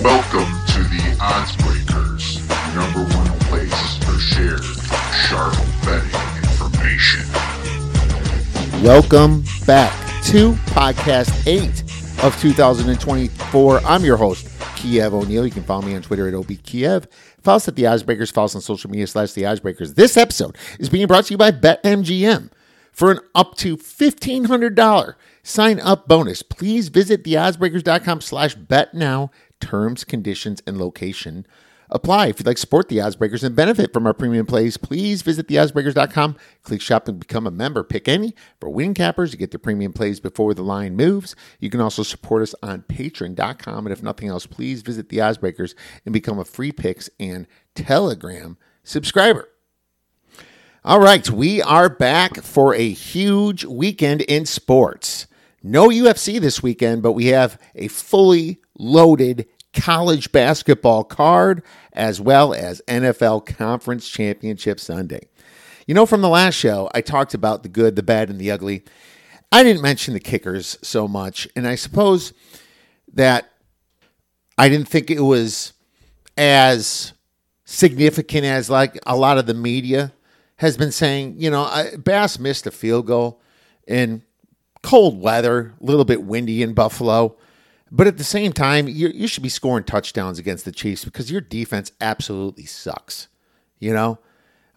Welcome to the Odds Breakers, number one place for shared sharp betting information. Welcome back to podcast eight of 2024. I'm your host, Kiev O'Neil. You can follow me on Twitter at OBKiev. Follow us at the Oddsbreakers. Follow us on social media slash the Oddsbreakers. This episode is being brought to you by BetMGM. For an up to $1,500 sign up bonus, please visit theoddsbreakers.com slash bet now. Terms, conditions, and location apply. If you'd like to support the Oddsbreakers and benefit from our premium plays, please visit theoddsbreakers.com, click shop and become a member. Pick any for winning cappers. You get the premium plays before the line moves. You can also support us on patreon.com. And if nothing else, please visit the Oddsbreakers and become a free picks and telegram subscriber. All right, we are back for a huge weekend in sports. No UFC this weekend, but we have a fully loaded college basketball card as well as NFL Conference Championship Sunday. You know, from the last show, I talked about the good, the bad, and the ugly. I didn't mention the kickers so much, and I suppose that I didn't think it was as significant as like a lot of the media has been saying. You know, Bass missed a field goal in cold weather, a little bit windy in Buffalo. But at the same time, you, you should be scoring touchdowns against the Chiefs because your defense absolutely sucks. You know,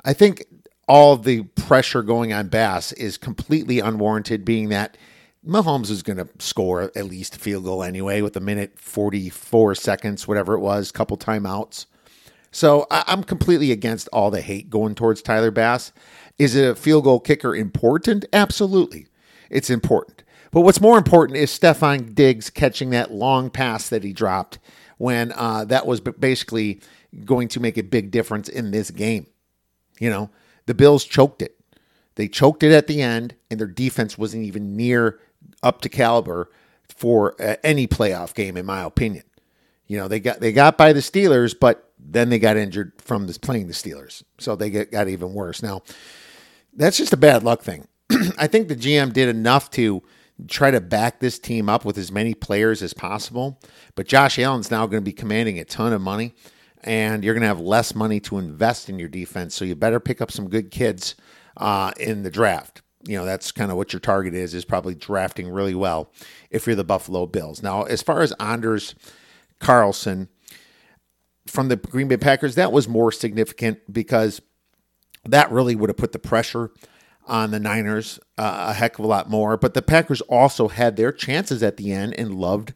I think all the pressure going on Bass is completely unwarranted, being that Mahomes is going to score at least a field goal anyway with a minute 44 seconds, whatever it was, couple timeouts. So I, I'm completely against all the hate going towards Tyler Bass. Is a field goal kicker important? Absolutely. It's important. But what's more important is Stefon Diggs catching that long pass that he dropped when uh, that was basically going to make a big difference in this game. You know, the Bills choked it. They choked it at the end, and their defense wasn't even near up to caliber for uh, any playoff game, in my opinion. You know, they got they got by the Steelers, but then they got injured from this playing the Steelers, so they get, got even worse. Now, that's just a bad luck thing. I think the GM did enough to try to back this team up with as many players as possible. But Josh Allen's now going to be commanding a ton of money, and you're going to have less money to invest in your defense. So you better pick up some good kids uh, in the draft. You know, that's kind of what your target is, is probably drafting really well if you're the Buffalo Bills. Now, as far as Anders Carlson from the Green Bay Packers, that was more significant because that really would have put the pressure on the Niners uh, a heck of a lot more. But the Packers also had their chances at the end, and Loved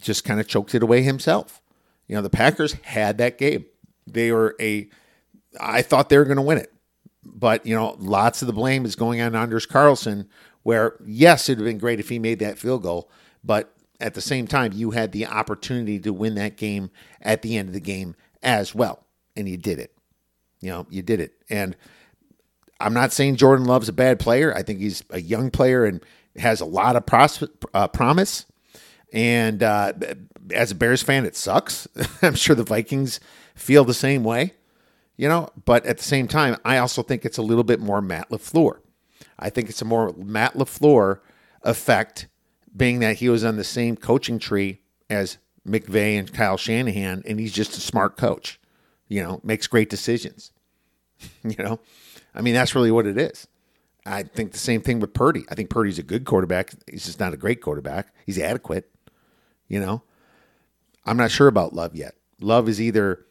just kind of choked it away himself. You know, the Packers had that game. They were a, I thought they were going to win it. But, you know, lots of the blame is going on Anders Carlson, where, yes, it would have been great if he made that field goal. But at the same time, you had the opportunity to win that game at the end of the game as well. And you did it. You know, you did it. And, I'm not saying Jordan Love's a bad player. I think he's a young player and has a lot of pros- uh, promise. And uh, as a Bears fan, it sucks. I'm sure the Vikings feel the same way, you know. But at the same time, I also think it's a little bit more Matt Lafleur. I think it's a more Matt Lafleur effect, being that he was on the same coaching tree as McVay and Kyle Shanahan, and he's just a smart coach. You know, makes great decisions. you know, I mean, that's really what it is. I think the same thing with Purdy. I think Purdy's a good quarterback. He's just not a great quarterback. He's adequate. You know, I'm not sure about Love yet. Love is either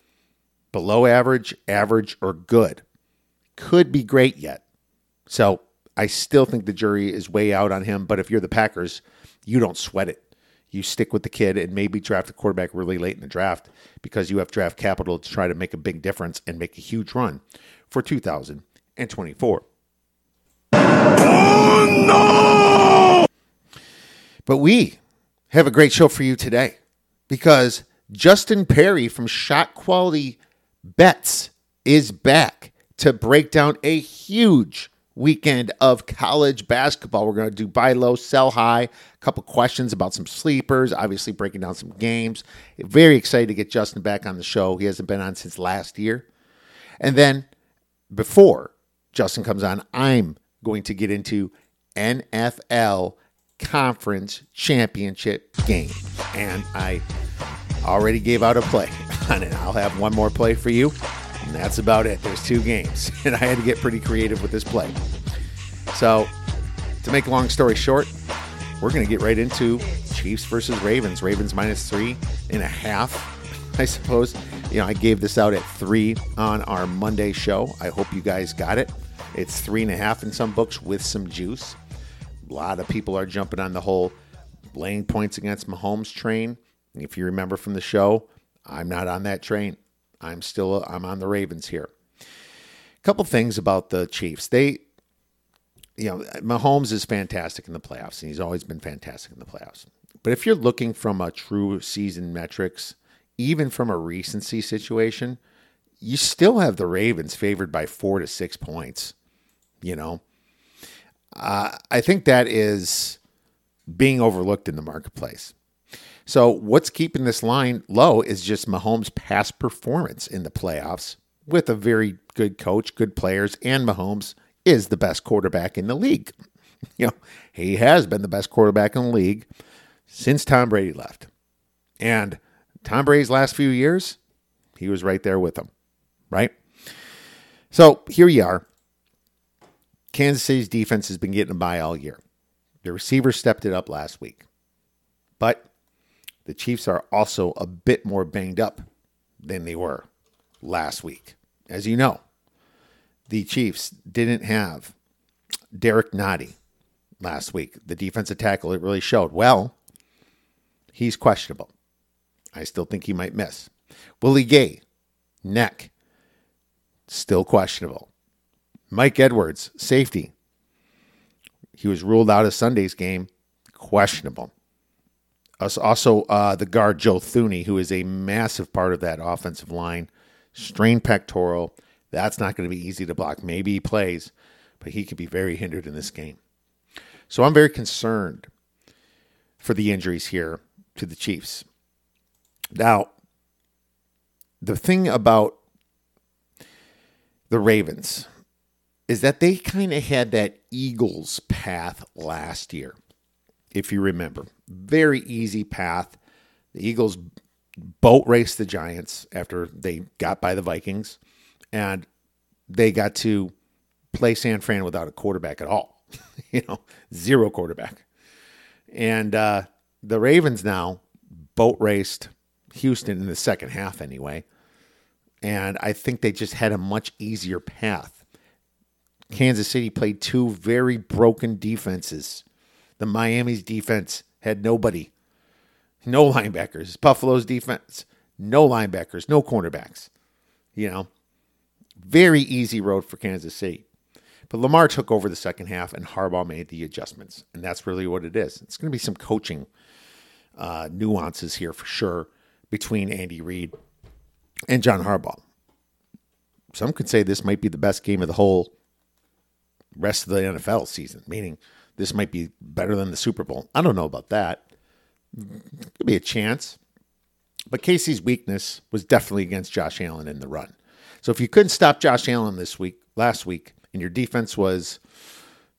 below average, average, or good. Could be great yet. So I still think the jury is way out on him. But if you're the Packers, you don't sweat it. You stick with the kid and maybe draft a quarterback really late in the draft because you have draft capital to try to make a big difference and make a huge run for 2024. Oh, no! But we have a great show for you today because Justin Perri from Shot Quality Bets is back to break down a huge weekend of college basketball. We're going to do buy low, sell high, a couple questions about some sleepers, obviously breaking down some games. Very excited to get Justin back on the show. He hasn't been on since last year. And then before Justin comes on, I'm going to get into NFL conference championship game. And I already gave out a play on it. I'll have one more play for you, and that's about it. There's two games, and I had to get pretty creative with this play. So, to make a long story short, we're going to get right into Chiefs versus Ravens. Ravens minus three and a half, I suppose. You know, I gave this out at three on our Monday show. I hope you guys got it. It's three and a half in some books with some juice. A lot of people are jumping on the whole laying points against Mahomes train. If you remember from the show, I'm not on that train. I'm still I'm on the Ravens here. A couple things about the Chiefs. They you know, Mahomes is fantastic in the playoffs, and he's always been fantastic in the playoffs. But if you're looking from a true season metrics, even from a recency situation, you still have the Ravens favored by four to six points. You know, uh, I think that is being overlooked in the marketplace. So, what's keeping this line low is just Mahomes' past performance in the playoffs with a very good coach, good players, and Mahomes is the best quarterback in the league. You know, he has been the best quarterback in the league since Tom Brady left. And Tom Brady's last few years, he was right there with him, right? So here you are. Kansas City's defense has been getting by all year. The receiver stepped it up last week. But the Chiefs are also a bit more banged up than they were last week. As you know, the Chiefs didn't have Derrick Nnadi last week. The defensive tackle, it really showed. Well, he's questionable. I still think he might miss. Willie Gay, neck, still questionable. Mike Edwards, safety. He was ruled out of Sunday's game, questionable. Also, uh, the guard Joe Thuney, who is a massive part of that offensive line, strained pectoral. That's not going to be easy to block. Maybe he plays, but he could be very hindered in this game. So I'm very concerned for the injuries here to the Chiefs. Now, the thing about the Ravens is that they kind of had that Eagles path last year, if you remember. Very easy path. The Eagles boat raced the Giants after they got by the Vikings and they got to play San Fran without a quarterback at all. you know, zero quarterback. And uh, the Ravens now boat raced Houston in the second half anyway. And I think they just had a much easier path. Kansas City played two very broken defenses. The Miami's defense had nobody, no linebackers. Buffalo's defense, no linebackers, no cornerbacks. You know, very easy road for Kansas City. But Lamar took over the second half and Harbaugh made the adjustments. And that's really what it is. It's going to be some coaching uh, nuances here for sure between Andy Reid and John Harbaugh. Some could say this might be the best game of the whole rest of the NFL season, meaning this might be better than the Super Bowl. I don't know about that. Could be a chance. But KC's weakness was definitely against Josh Allen in the run. So if you couldn't stop Josh Allen this week, last week, and your defense was,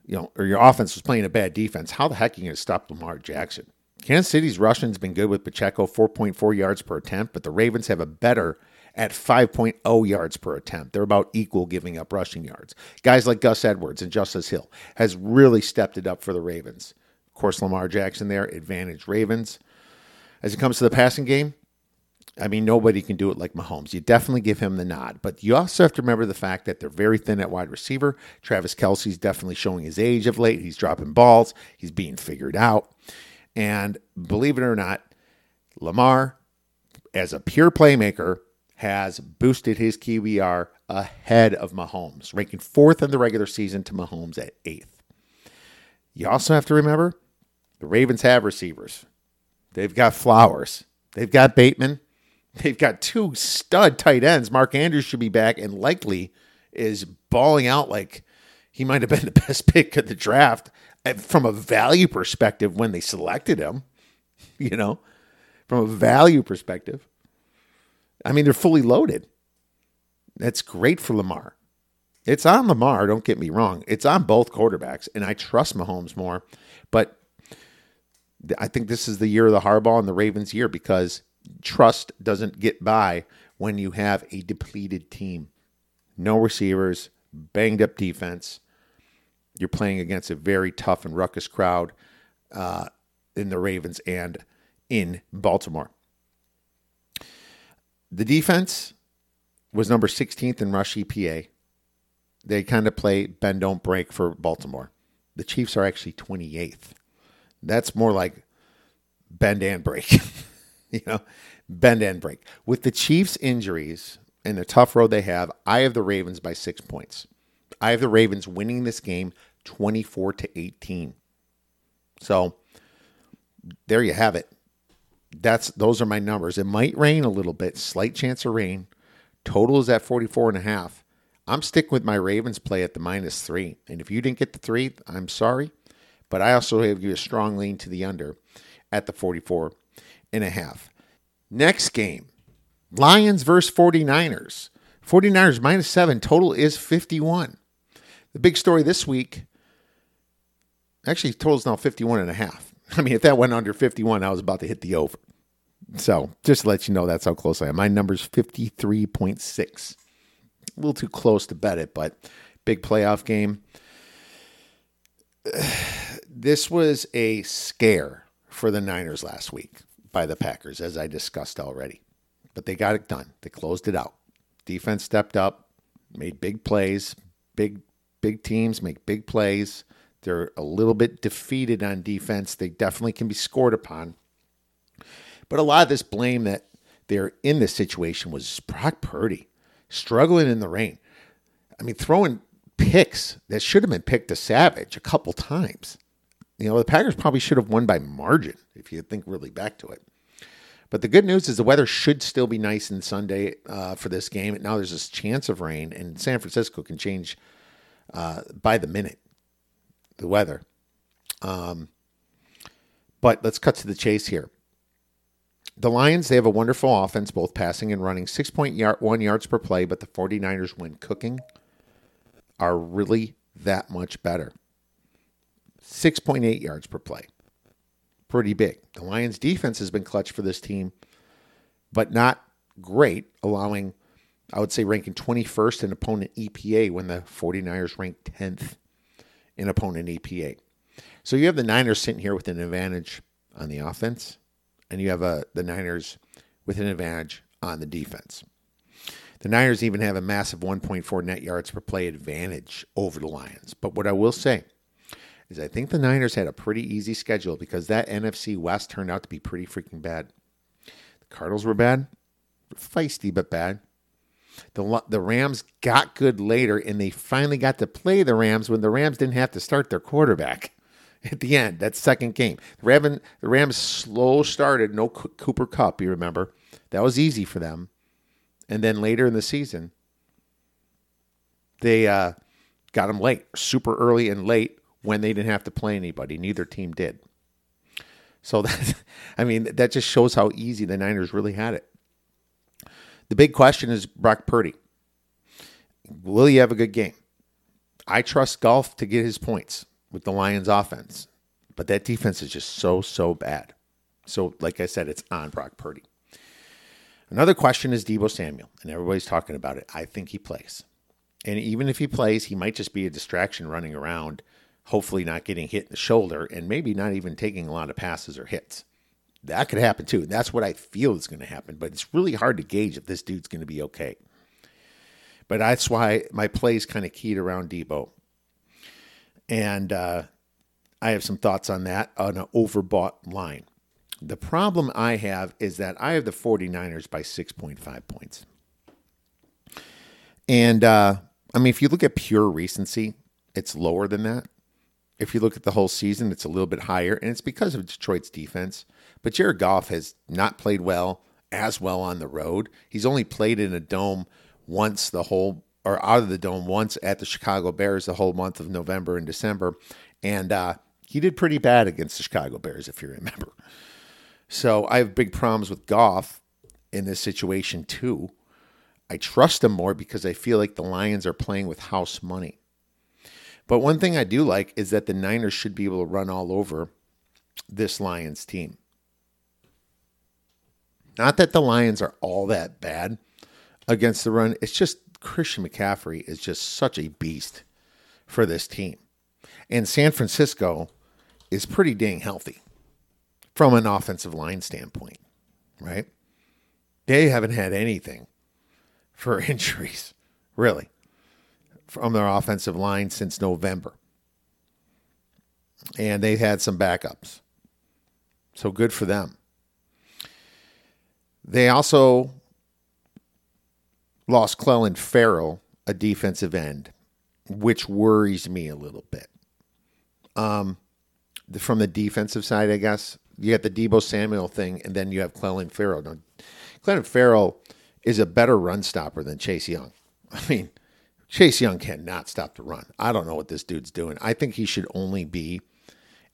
you know, or your offense was playing a bad defense, how the heck are you going to stop Lamar Jackson? Kansas City's rushing's been good with Pacheco, 4.4 yards per attempt, but the Ravens have a better at 5.0 yards per attempt. They're about equal giving up rushing yards. Guys like Gus Edwards and Justice Hill has really stepped it up for the Ravens. Of course, Lamar Jackson there, advantage Ravens. As it comes to the passing game, I mean, nobody can do it like Mahomes. You definitely give him the nod, but you also have to remember the fact that they're very thin at wide receiver. Travis Kelce's definitely showing his age of late. He's dropping balls, he's being figured out. And believe it or not, Lamar, as a pure playmaker, has boosted his QBR ahead of Mahomes, ranking fourth in the regular season to Mahomes at eighth. You also have to remember the Ravens have receivers. They've got Flowers. They've got Bateman. They've got two stud tight ends. Mark Andrews should be back and likely is balling out like he might have been the best pick of the draft from a value perspective when they selected him, you know, from a value perspective. I mean, they're fully loaded. That's great for Lamar. It's on Lamar, don't get me wrong. It's on both quarterbacks, and I trust Mahomes more. But I think this is the year of the Harbaugh and the Ravens year because trust doesn't get by when you have a depleted team. No receivers, banged up defense. You're playing against a very tough and ruckus crowd uh, in the Ravens and in Baltimore. The defense was number 16th in rush EPA. They kind of play bend don't break for Baltimore. The Chiefs are actually 28th. That's more like bend and break. you know, bend and break. With the Chiefs' injuries and the tough road they have, I have the Ravens by six points. I have the Ravens winning this game 24 to 18. So there you have it. That's those are my numbers. It might rain a little bit, slight chance of rain. Total is at 44 and a half. I'm sticking with my Ravens play at the minus three. And if you didn't get the three, I'm sorry. But I also have you a strong lean to the under at the 44 and a half. Next game Lions versus 49ers. 49ers minus seven. Total is 51. The big story this week actually, total's now 51 and a half. I mean, if that went under 51, I was about to hit the over. So just to let you know, that's how close I am. My number's 53.6. A little too close to bet it, but big playoff game. This was a scare for the Niners last week by the Packers, as I discussed already. But they got it done. They closed it out. Defense stepped up, made big plays. Big, big teams make big plays. They're a little bit defeated on defense. They definitely can be scored upon. But a lot of this blame that they're in this situation was Brock Purdy struggling in the rain. I mean, throwing picks that should have been picked to Savage a couple times. You know, the Packers probably should have won by margin if you think really back to it. But the good news is the weather should still be nice in Sunday uh, for this game. Now there's this chance of rain, and San Francisco can change uh, by the minute the weather. Um, but let's cut to the chase here. The Lions, they have a wonderful offense, both passing and running, 6.1 yards per play, but the 49ers, when cooking, are really that much better. 6.8 yards per play. Pretty big. The Lions' defense has been clutch for this team, but not great, allowing, I would say, ranking 21st in opponent EPA when the 49ers ranked 10th in opponent EPA. So you have the Niners sitting here with an advantage on the offense, and you have uh, the Niners with an advantage on the defense. The Niners even have a massive 1.4 net yards per play advantage over the Lions. But what I will say is I think the Niners had a pretty easy schedule because that NFC West turned out to be pretty freaking bad. The Cardinals were bad, feisty but bad. The, the Rams got good later, and they finally got to play the Rams when the Rams didn't have to start their quarterback at the end. That second game, the Rams, the Rams slow started, no Cooper Kupp, You remember that was easy for them and then later in the season, they uh, got them late, super early and late when they didn't have to play anybody. Neither team did. So that, I mean, that just shows how easy the Niners really had it. The big question is Brock Purdy. Will he have a good game? I trust Goff to get his points with the Lions offense, but that defense is just so, so bad. So, like I said, it's on Brock Purdy. Another question is Deebo Samuel, and everybody's talking about it. I think he plays. And even if he plays, he might just be a distraction running around, hopefully not getting hit in the shoulder and maybe not even taking a lot of passes or hits. That could happen too. That's what I feel is going to happen, but it's really hard to gauge if this dude's going to be okay. But that's why my play is kind of keyed around Deebo. And uh, I have some thoughts on that on an overbought line. The problem I have is that I have the 49ers by 6.5 points. And uh, I mean, if you look at pure recency, it's lower than that. If you look at the whole season, it's a little bit higher, and it's because of Detroit's defense. But Jared Goff has not played well as well on the road. He's only played in a dome once the whole, or out of the dome once at the Chicago Bears the whole month of November and December. And uh, he did pretty bad against the Chicago Bears, if you remember. So I have big problems with Goff in this situation too. I trust him more because I feel like the Lions are playing with house money. But one thing I do like is that the Niners should be able to run all over this Lions team. Not that the Lions are all that bad against the run, it's just Christian McCaffrey is just such a beast for this team. And San Francisco is pretty dang healthy from an offensive line standpoint, right? They haven't had anything for injuries, really, from their offensive line since November. And they've had some backups. So good for them. They also lost Clelin Ferrell, a defensive end, which worries me a little bit. Um, from the defensive side, I guess you got the Deebo Samuel thing, and then you have Clelin Ferrell. Now, Clelin Ferrell is a better run stopper than Chase Young. I mean, Chase Young cannot stop the run. I don't know what this dude's doing. I think he should only be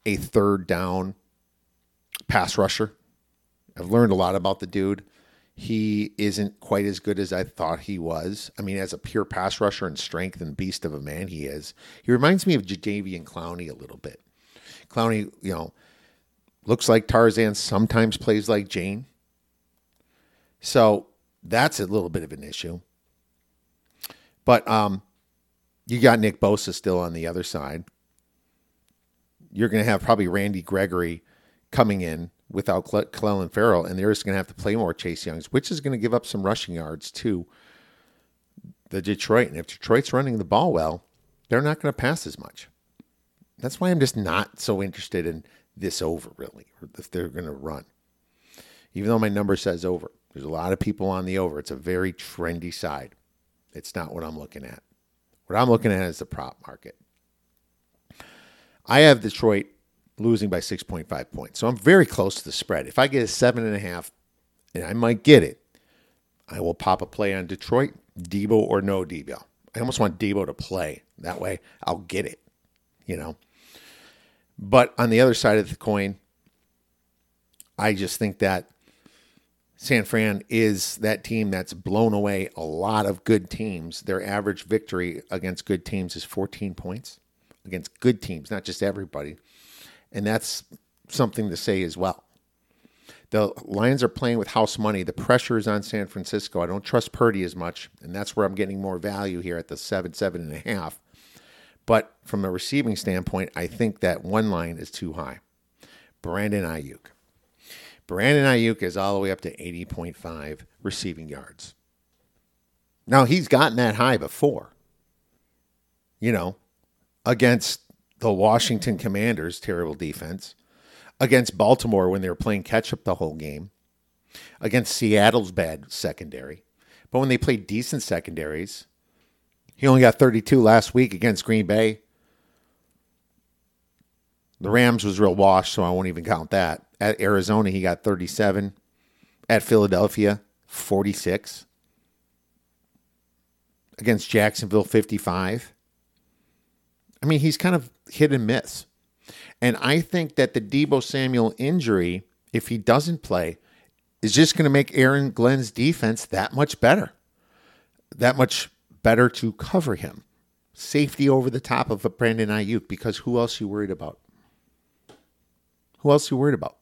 a third down pass rusher. I've learned a lot about the dude. He isn't quite as good as I thought he was. I mean, as a pure pass rusher and strength and beast of a man, he is. He reminds me of Jadeveon Clowney a little bit. Clowney, you know, looks like Tarzan, sometimes plays like Jane. So that's a little bit of an issue. But um, you got Nick Bosa still on the other side. You're going to have probably Randy Gregory coming in without Clelin Ferrell, and they're just going to have to play more Chase Youngs, which is going to give up some rushing yards to the Detroit. And if Detroit's running the ball well, they're not going to pass as much. That's why I'm just not so interested in this over, really, if they're going to run. Even though my number says over, there's a lot of people on the over. It's a very trendy side. It's not what I'm looking at. What I'm looking at is the prop market. I have Detroit losing by 6.5 points. So I'm very close to the spread. If I get a seven and a half, and I might get it, I will pop a play on Detroit, Deebo or no Deebo. I almost want Deebo to play. That way I'll get it, you know. But on the other side of the coin, I just think that San Fran is that team that's blown away a lot of good teams. Their average victory against good teams is 14 points against good teams, not just everybody. And that's something to say as well. The Lions are playing with house money. The pressure is on San Francisco. I don't trust Purdy as much, and that's where I'm getting more value here at the seven, seven and a half. But from a receiving standpoint, I think that one line is too high. Brandon Aiyuk. Brandon Aiyuk is all the way up to 80.5 receiving yards. Now, he's gotten that high before, you know, against the Washington Commanders' terrible defense, against Baltimore when they were playing catch up the whole game, against Seattle's bad secondary. But when they played decent secondaries, he only got 32 last week against Green Bay. The Rams was real washed, so I won't even count that. At Arizona, he got 37. At Philadelphia, 46. Against Jacksonville, 55. I mean, he's kind of hit and miss. And I think that the Deebo Samuel injury, if he doesn't play, is just going to make Aaron Glenn's defense that much better, that much better to cover him. Safety over the top of a Brandon Aiyuk because who else you worried about? Who else you worried about?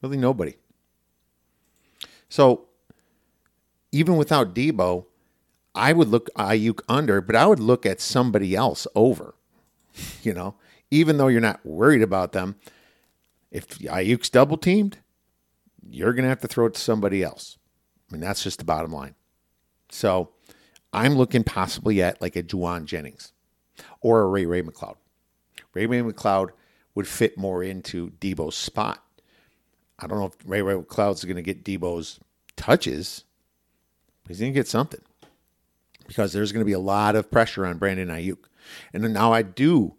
Really nobody. So even without Deebo, I would look Aiyuk under, but I would look at somebody else over. You know, even though you're not worried about them, if Aiyuk's double teamed, you're going to have to throw it to somebody else. I mean, that's just the bottom line. So I'm looking possibly at like a Jauan Jennings or a Ray Ray McCloud. Ray Ray McCloud would fit more into Deebo's spot. I don't know if Ray Ray McCloud's going to get Deebo's touches, but he's going to get something because there's going to be a lot of pressure on Brandon Aiyuk. And now I do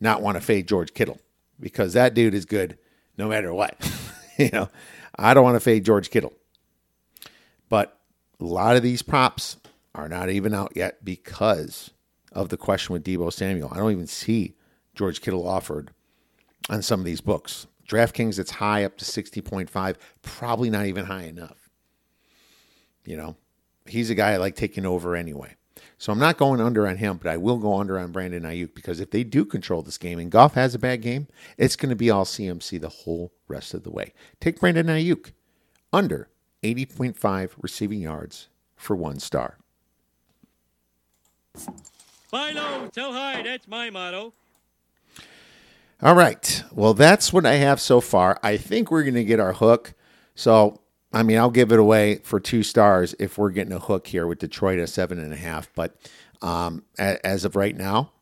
not want to fade George Kittle because that dude is good no matter what. you know, I don't want to fade George Kittle. But a lot of these props are not even out yet because of the question with Deebo Samuel. I don't even see George Kittle offered on some of these books. DraftKings, it's high up to 60.5, probably not even high enough. You know, he's a guy I like taking over anyway. So I'm not going under on him, but I will go under on Brandon Aiyuk because if they do control this game and Goff has a bad game, it's going to be all CMC the whole rest of the way. Take Brandon Aiyuk under 80.5 receiving yards for one star. Buy low, sell high. That's my motto. All right. Well, that's what I have so far. I think we're going to get our hook. So, I mean, I'll give it away for two stars if we're getting a hook here with Detroit at seven and a half. But um, as of right now,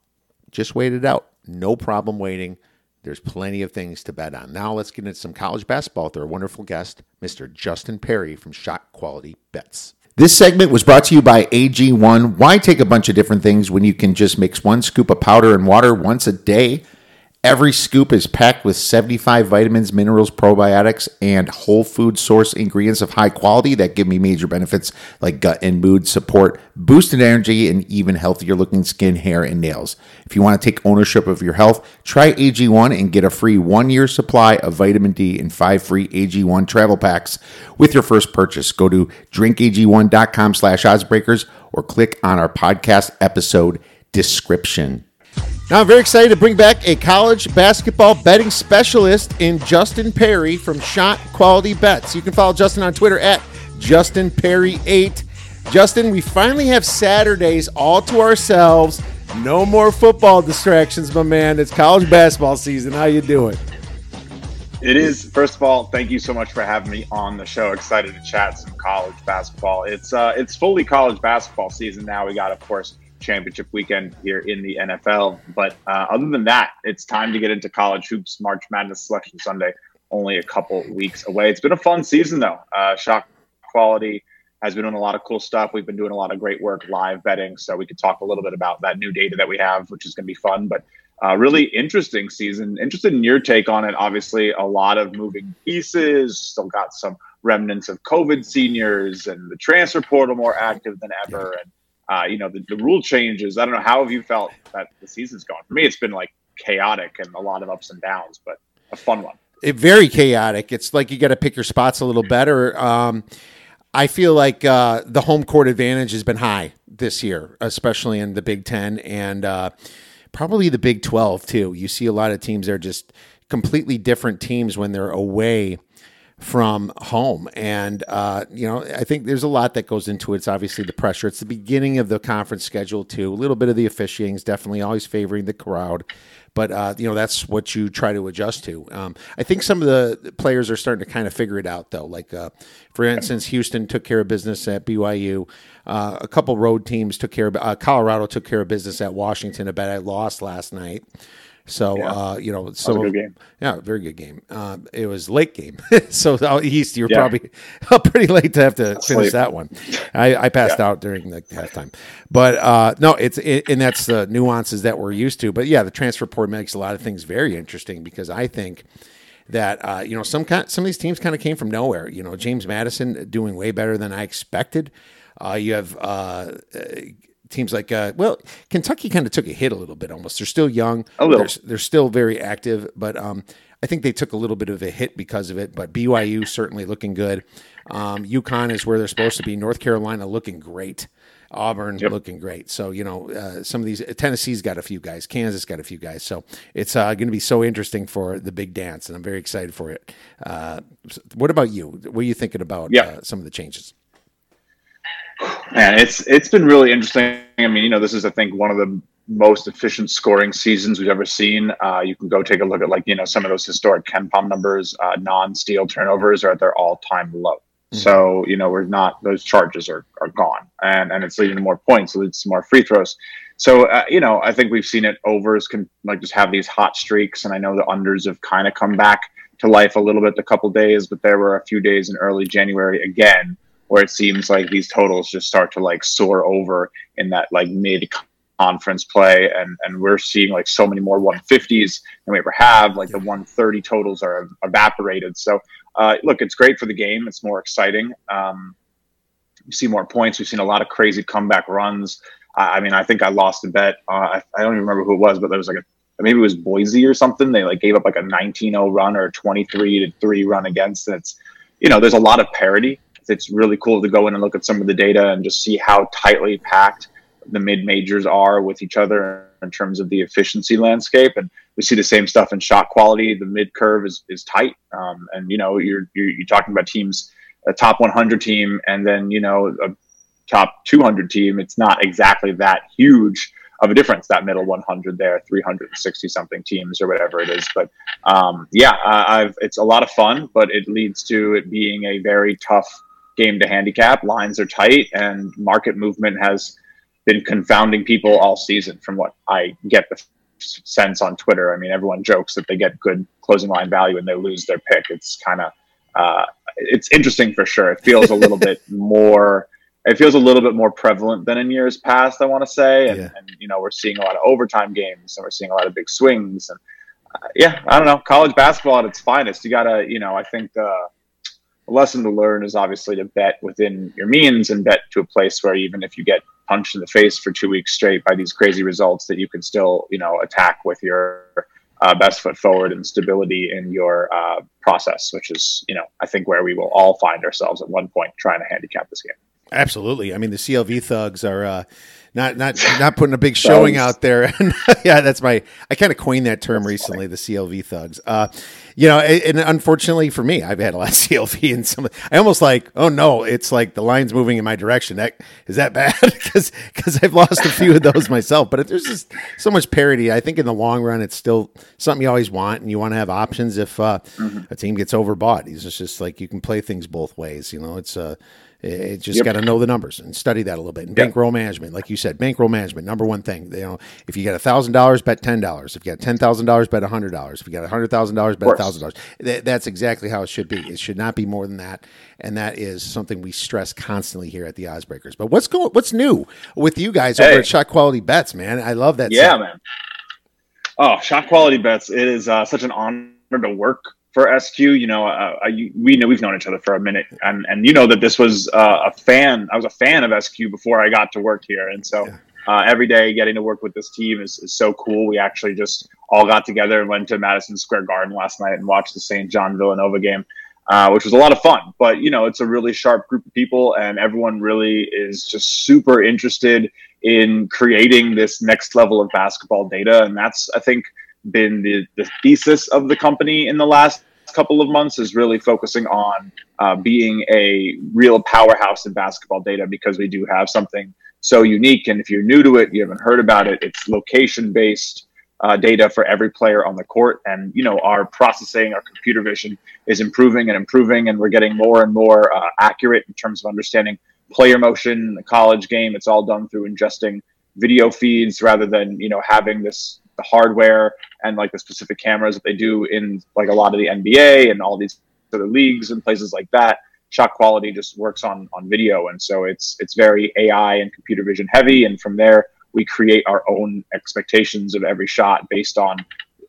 just wait it out. No problem waiting. There's plenty of things to bet on. Now let's get into some college basketball with our wonderful guest, Mr. Justin Perri from Shot Quality Bets. This segment was brought to you by AG1. Why take a bunch of different things when you can just mix one scoop of powder and water once a day? Every scoop is packed with 75 vitamins, minerals, probiotics, and whole food source ingredients of high quality that give me major benefits like gut and mood support, boosted energy, and even healthier looking skin, hair, and nails. If you want to take ownership of your health, try AG1 and get a free one year supply of vitamin D and five free AG1 travel packs with your first purchase. Go to drinkag1.com slash oddsbreakers or click on our podcast episode description. Now, I'm very excited to bring back a college basketball betting specialist in Justin Perri from Shot Quality Bets. You can follow Justin on Twitter at Justin Perri8. Justin, we finally have Saturdays all to ourselves. No more football distractions, my man. It's college basketball season. How you doing? It is. First of all, thank you so much for having me on the show. Excited to chat some college basketball. It's uh, it's fully college basketball season now. We got, of course, championship weekend here in the NFL. But uh, other than that, it's time to get into college hoops. March Madness Selection Sunday, only a couple weeks away. It's been a fun season, though. Uh, Shot Quality has been doing a lot of cool stuff. We've been doing a lot of great work live betting. So we could talk a little bit about that new data that we have, which is going to be fun. But uh, really interesting season. Interested in your take on it. Obviously, a lot of moving pieces. Still got some remnants of COVID seniors and the transfer portal more active than ever. And uh, you know, the, the rule changes. I don't know. How have you felt that the season's gone? For me, it's been like chaotic and a lot of ups and downs, but a fun one. It, very chaotic. It's like you got to pick your spots a little better. Um, I feel like uh, the home court advantage has been high this year, especially in the Big Ten and uh, probably the Big Twelve too. You see a lot of teams that are just completely different teams when they're away from home. And, uh, you know, I think there's a lot that goes into it. It's obviously the pressure. It's the beginning of the conference schedule, too. A little bit of the officiating is definitely always favoring the crowd. But, uh, you know, that's what you try to adjust to. Um, I think some of the players are starting to kind of figure it out, though. Like, uh, for instance, Houston took care of business at BYU. Uh, a couple road teams took care of, uh, Colorado took care of business at Washington. I bet I lost last night. So yeah. uh, you know, so yeah, very good game. Uh, it was late game, so out east you're yeah. probably pretty late to have to finish that one. I, I passed yeah. out during the halftime, but uh, no, it's it, and that's the nuances that we're used to. But yeah, the transfer portal makes a lot of things very interesting because I think that uh, you know some kind, some of these teams kind of came from nowhere. You know, James Madison doing way better than I expected. Uh, you have uh, teams like uh, well kentucky kind of took a hit a little bit almost. They're still young. A little. They're, they're still very active but um, i think they took a little bit of a hit because of it but byu certainly looking good. Um, UConn is where they're supposed to be. North carolina looking great. Auburn yep. looking great. So you know uh, some of these tennessee's got a few guys. Kansas got a few guys. So it's uh, going to be so interesting for the big dance and i'm very excited for it. Uh, what about you? What are you thinking about yeah. Uh, some of the changes Man, it's it's been really interesting. I mean, you know, this is I think one of the most efficient scoring seasons we've ever seen. Uh, you can go take a look at like you know some of those historic KenPom numbers. Uh, non-steal turnovers are at their all-time low. Mm-hmm. So you know we're not those charges are are gone, and and it's leading to more points, so it's more free throws. So uh, you know I think we've seen it overs can like just have these hot streaks, and I know the unders have kind of come back to life a little bit the couple days, but there were a few days in early January again where it seems like these totals just start to like soar over in that like mid conference play and and we're seeing like so many more 150s than we ever have like the 130 totals are evaporated. So uh, look it's great for the game. It's more exciting. Um, we see more points. We've seen a lot of crazy comeback runs. Uh, i mean i think i lost a bet. Uh, I, I, don't even remember who it was but there was like a maybe it was boise or something. They like gave up like a 19-0 run or a 23 to 3 run against and it's you know there's a lot of parity it's really cool to go in and look at some of the data and just see how tightly packed the mid majors are with each other in terms of the efficiency landscape. And we see the same stuff in shot quality. The mid curve is, is tight. Um, and, you know, you're, you're, you're, talking about teams, a top 100 team, and then, you know, a top 200 team. It's not exactly that huge of a difference, that middle 100 there, 360 something teams or whatever it is. But um, yeah, I've, it's a lot of fun, but it leads to it being a very tough game to handicap. Lines are tight and market movement has been confounding people all season from what I get the sense on Twitter. I mean, everyone jokes that they get good closing line value and they lose their pick. It's kind of uh, it's interesting for sure. It feels a little bit more. It feels a little bit more prevalent than in years past. I want to say, and, yeah. and, you know, we're seeing a lot of overtime games and we're seeing a lot of big swings. And uh, yeah, I don't know, college basketball at its finest. You gotta, you know, I think the lesson to learn is obviously to bet within your means and bet to a place where even if you get punched in the face for two weeks straight by these crazy results that you can still you know attack with your uh, best foot forward and stability in your uh, process which is you know i think where we will all find ourselves at one point trying to handicap this game absolutely i mean the clv thugs are uh not not not putting a big showing out there. yeah, that's my. I kind of coined that term recently, the CLV thugs. Uh, you know, and unfortunately for me, I've had a lot of CLV and some. I almost like, oh no, it's like the line's moving in my direction. That is that bad because because I've lost a few of those myself. But if there's just so much parity, I think in the long run, it's still something you always want, and you want to have options if uh, mm-hmm. a team gets overbought. It's just like you can play things both ways. You know, it's uh it just yep. got to know the numbers and study that a little bit. And yep. bankroll management, like you said, bankroll management, number one thing. You know, if you got a thousand dollars, bet ten dollars. If you got ten thousand dollars, bet a hundred dollars. If you got a hundred thousand dollars, bet a thousand dollars. That's exactly how it should be. It should not be more than that, and that is something we stress constantly here at the Oddsbreakers. But what's going? What's new with you guys hey. over at Shot Quality Bets, man? I love that. Yeah, man. Oh, Shot Quality Bets! It is uh, such an honor to work for SQ. You know, uh, I, we know we've known each other for a minute, and and you know that this was uh, a fan. I was a fan of SQ before I got to work here, and so. Uh, every day getting to work with this team is, is so cool. We actually just all got together and went to Madison Square Garden last night and watched the St. John Villanova game, uh, which was a lot of fun. But you know, it's a really sharp group of people, and everyone really is just super interested in creating this next level of basketball data, and that's I think been the, the thesis of the company in the last couple of months is really focusing on uh, being a real powerhouse in basketball data because we do have something so unique. And if you're new to it, you haven't heard about it, it's location based uh, data for every player on the court. And, you know, our processing, our computer vision is improving and improving, and we're getting more and more uh, accurate in terms of understanding player motion, the college game. It's all done through ingesting video feeds rather than, you know, having this the hardware and like the specific cameras that they do in like a lot of the NBA and all these other leagues and places like that. Shot quality just works on on video, and so it's it's very AI and computer vision heavy. And from there, we create our own expectations of every shot based on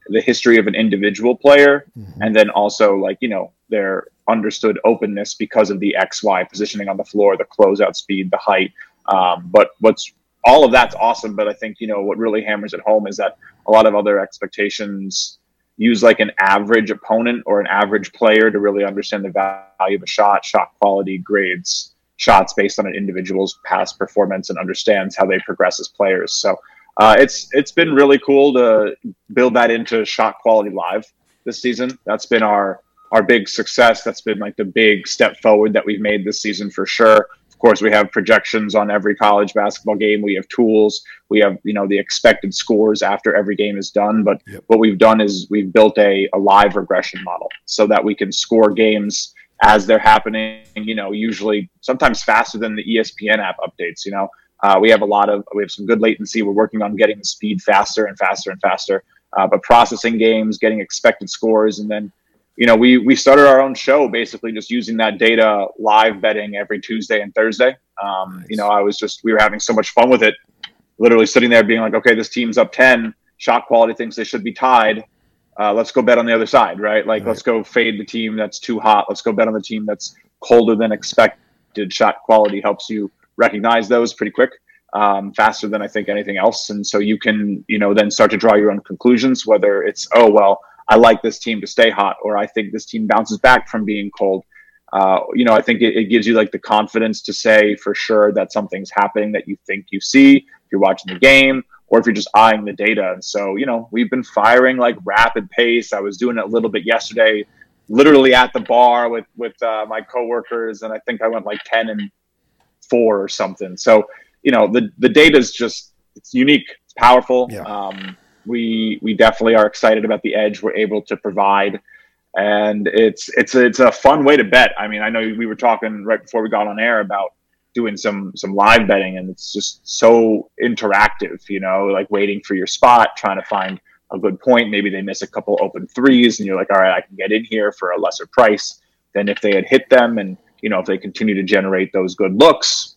the history of an individual player, mm-hmm. and then also like you know their understood openness because of the X Y positioning on the floor, the closeout speed, the height. Um, but what's all of that's awesome. But I think, you know, what really hammers it home is that a lot of other expectations use like an average opponent or an average player to really understand the value of a shot, shot quality, grades, shots based on an individual's past performance and understands how they progress as players. So uh, it's it's been really cool to build that into shot quality live this season. That's been our our big success. That's been like the big step forward that we've made this season for sure course, we have projections on every college basketball game. We have tools. We have you know the expected scores after every game is done. But yep. what we've done is we've built a, a live regression model so that we can score games as they're happening. You know, usually sometimes faster than the ESPN app updates. You know, uh, we have a lot of we have some good latency. We're working on getting the speed faster and faster and faster. Uh, but processing games, getting expected scores, and then you know, we we started our own show basically just using that data live betting every Tuesday and Thursday. Um, nice. You know, I was just we were having so much fun with it. Literally sitting there being like, okay, this team's up ten. Shot quality thinks they should be tied. Uh, let's go bet on the other side, right? Like, right. let's go fade the team that's too hot. Let's go bet on the team that's colder than expected. Shot quality helps you recognize those pretty quick, um, faster than I think anything else. And so you can, you know, then start to draw your own conclusions. Whether it's, oh well, I like this team to stay hot, or I think this team bounces back from being cold. uh, you know, I think it, it, gives you like the confidence to say for sure that something's happening that you think you see if you're watching the game or if you're just eyeing the data. And so, you know, we've been firing like rapid pace. I was doing it a little bit yesterday, literally at the bar with with uh, my coworkers, and I think I went like ten and four or something. So, you know, the the data is just it's unique, it's powerful. Yeah. Um, we we definitely are excited about the edge we're able to provide and it's it's it's a fun way to bet. I mean, I know we were talking right before we got on air about doing some some live betting, and it's just so interactive. You know, like waiting for your spot, trying to find a good point. Maybe they miss a couple open threes, and you're like, all right, I can get in here for a lesser price than if they had hit them. And you know, if they continue to generate those good looks,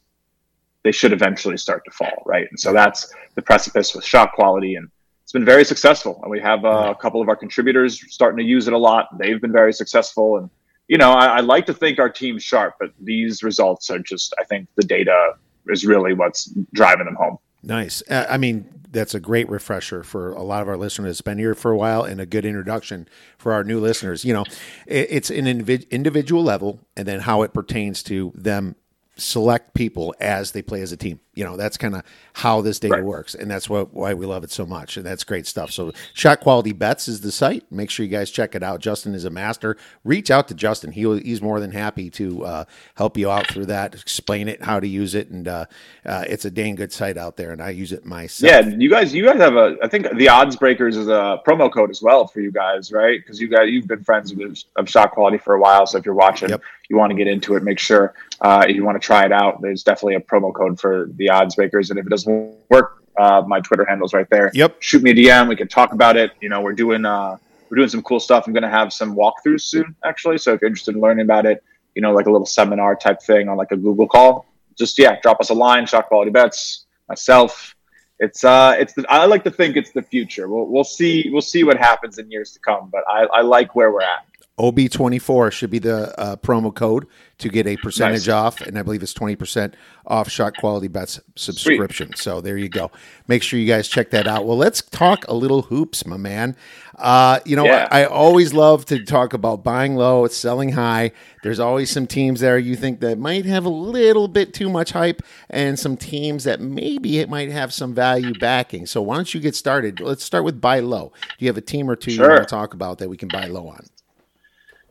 they should eventually start to fall, right? And so that's the precipice with shot quality and it's been very successful. And we have uh, a couple of our contributors starting to use it a lot. They've been very successful. And, you know, I, I like to think our team's sharp, but these results are just, I think the data is really what's driving them home. Nice. Uh, I mean, that's a great refresher for a lot of our listeners that's been here for a while and a good introduction for our new listeners. You know, it's an individual level and then how it pertains to them select people as they play as a team. You know, that's kind of how this data right. works, and that's what why we love it so much. And that's great stuff. So, Shot Quality Bets is the site. Make sure you guys check it out. Justin is a master. Reach out to Justin. He he's more than happy to uh, help you out through that, explain it, how to use it, and uh, uh, it's a dang good site out there, and I use it myself. Yeah, you guys, you guys have a. I think the Odds Breakers is a promo code as well for you guys, right? Because you guys you've been friends with of Shot Quality for a while. So if you're watching, yep. you want to get into it, make sure uh, if you want to try it out. There's definitely a promo code for the Odds Breakers, and if it doesn't work, uh, my Twitter handle's right there. Yep. Shoot me a DM. We can talk about it. You know, we're doing uh, we're doing some cool stuff. I'm going to have some walkthroughs soon, actually. So if you're interested in learning about it, you know, like a little seminar type thing on like a Google call, just yeah, drop us a line. Shot quality bets. Myself. It's uh, it's the, I like to think it's the future. We'll we'll see we'll see what happens in years to come. But I, I like where we're at. OB24 should be the uh, promo code to get a percentage nice. off, and I believe it's 20% off Shot Quality Bets subscription. Sweet. So there you go. Make sure you guys check that out. Well, let's talk a little hoops, my man. Uh, you know, yeah. I, I, always love to talk about buying low, selling high. There's always some teams there you think that might have a little bit too much hype, and some teams that maybe it might have some value backing. So why don't you get started? Let's start with buy low. Do you have a team or two sure. you want to talk about that we can buy low on?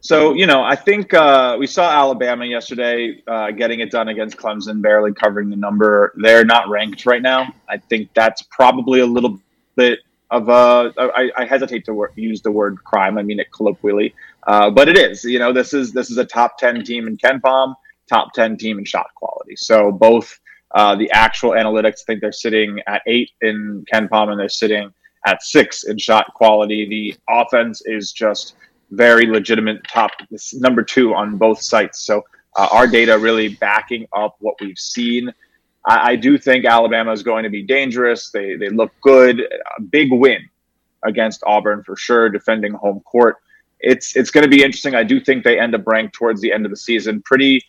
So, you know, I think uh, we saw Alabama yesterday uh, getting it done against Clemson, barely covering the number. They're not ranked right now. I think that's probably a little bit of a. I, I hesitate to use the word crime. I mean it colloquially, uh, but it is. You know, this is this is a top ten team in KenPom, top ten team in shot quality. So both uh, the actual analytics think they're sitting at eight in KenPom, and they're sitting at six in shot quality. The offense is just very legitimate top number two on both sites. So uh, our data really backing up what we've seen. I, I, do think Alabama is going to be dangerous. They they look good. A big win against Auburn for sure, defending home court. It's it's going to be interesting. I do think they end up ranked towards the end of the season pretty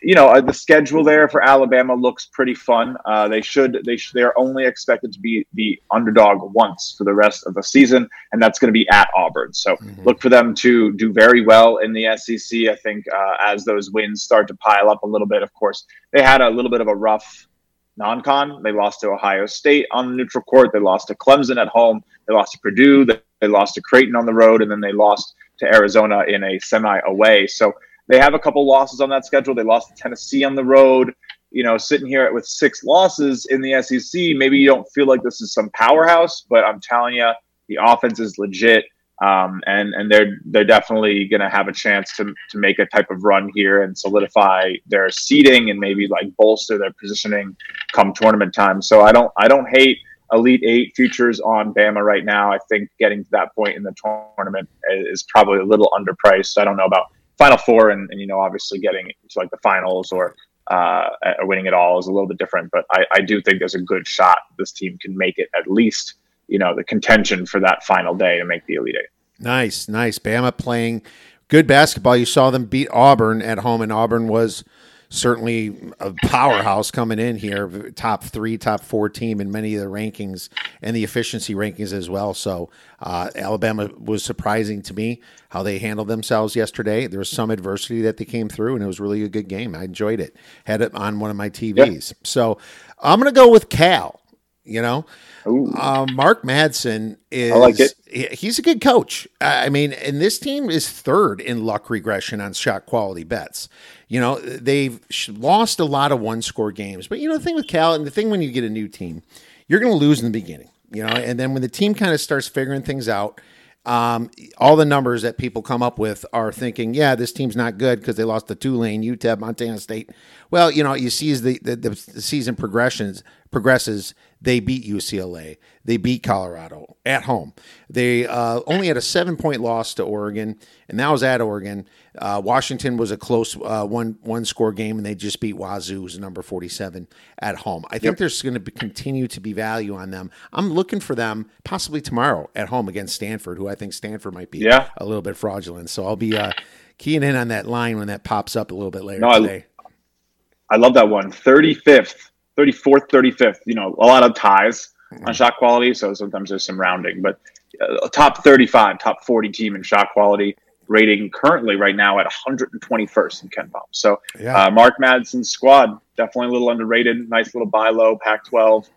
you know uh, the schedule there for Alabama looks pretty fun. Uh, they should they sh- they are only expected to be the underdog once for the rest of the season, and that's going to be at Auburn. So mm-hmm. look for them to do very well in the SEC. I think uh, as those wins start to pile up a little bit. Of course, they had a little bit of a rough non-con. They lost to Ohio State on the neutral court. They lost to Clemson at home. They lost to Purdue. They, they lost to Creighton on the road, and then they lost to Arizona in a semi away. So they have a couple losses on that schedule. They lost to Tennessee on the road. You know, sitting here with six losses in the SEC, maybe you don't feel like this is some powerhouse, but I'm telling you, the offense is legit. Um, and and they're they're definitely going to have a chance to to make a type of run here and solidify their seeding and maybe like bolster their positioning come tournament time. So I don't I don't hate Elite Eight futures on Bama right now. I think getting to that point in the tournament is probably a little underpriced. I don't know about Final Four, and, and you know, obviously getting to like the finals or uh, winning it all is a little bit different. But I, I do think there's a good shot this team can make it at least you know the contention for that final day to make the Elite Eight. Nice, nice. Bama playing good basketball. You saw them beat Auburn at home, and Auburn was certainly a powerhouse coming in here, top three, top four team in many of the rankings and the efficiency rankings as well. So uh, Alabama was surprising to me how they handled themselves yesterday. There was some adversity that they came through, and it was really a good game. I enjoyed it. Had it on one of my TVs. So I'm going to go with Cal. You know, uh, Mark Madsen is. I like it. He's a good coach. I mean, and this team is third in luck regression on shot quality bets. You know, they've lost a lot of one score games, but you know the thing with Cal and the thing when you get a new team, you're going to lose in the beginning. You know, and then when the team kind of starts figuring things out, um, all the numbers that people come up with are thinking, yeah, this team's not good because they lost to Tulane, UTEP, Montana State. Well, you know, you see as the, the, the season progressions progresses, they beat UCLA. They beat Colorado at home. They uh, only had a seven point loss to Oregon, and that was at Oregon. Uh, Washington was a close uh, one one score game, and they just beat Wazoo, who's number forty seven at home. I think yep. there's going to continue to be value on them. I'm looking for them possibly tomorrow at home against Stanford, who I think Stanford might be yeah. a little bit fraudulent. So I'll be uh, keying in on that line when that pops up a little bit later no, today. I, I love that one. 35th 34th, 35th. You know, a lot of ties mm-hmm. on shot quality, so sometimes there's some rounding, but uh, top 35, top 40 team in shot quality rating currently right now at 121st in KenPom. So yeah. uh, Mark Madsen's squad definitely a little underrated. Nice little buy low, Pac-12.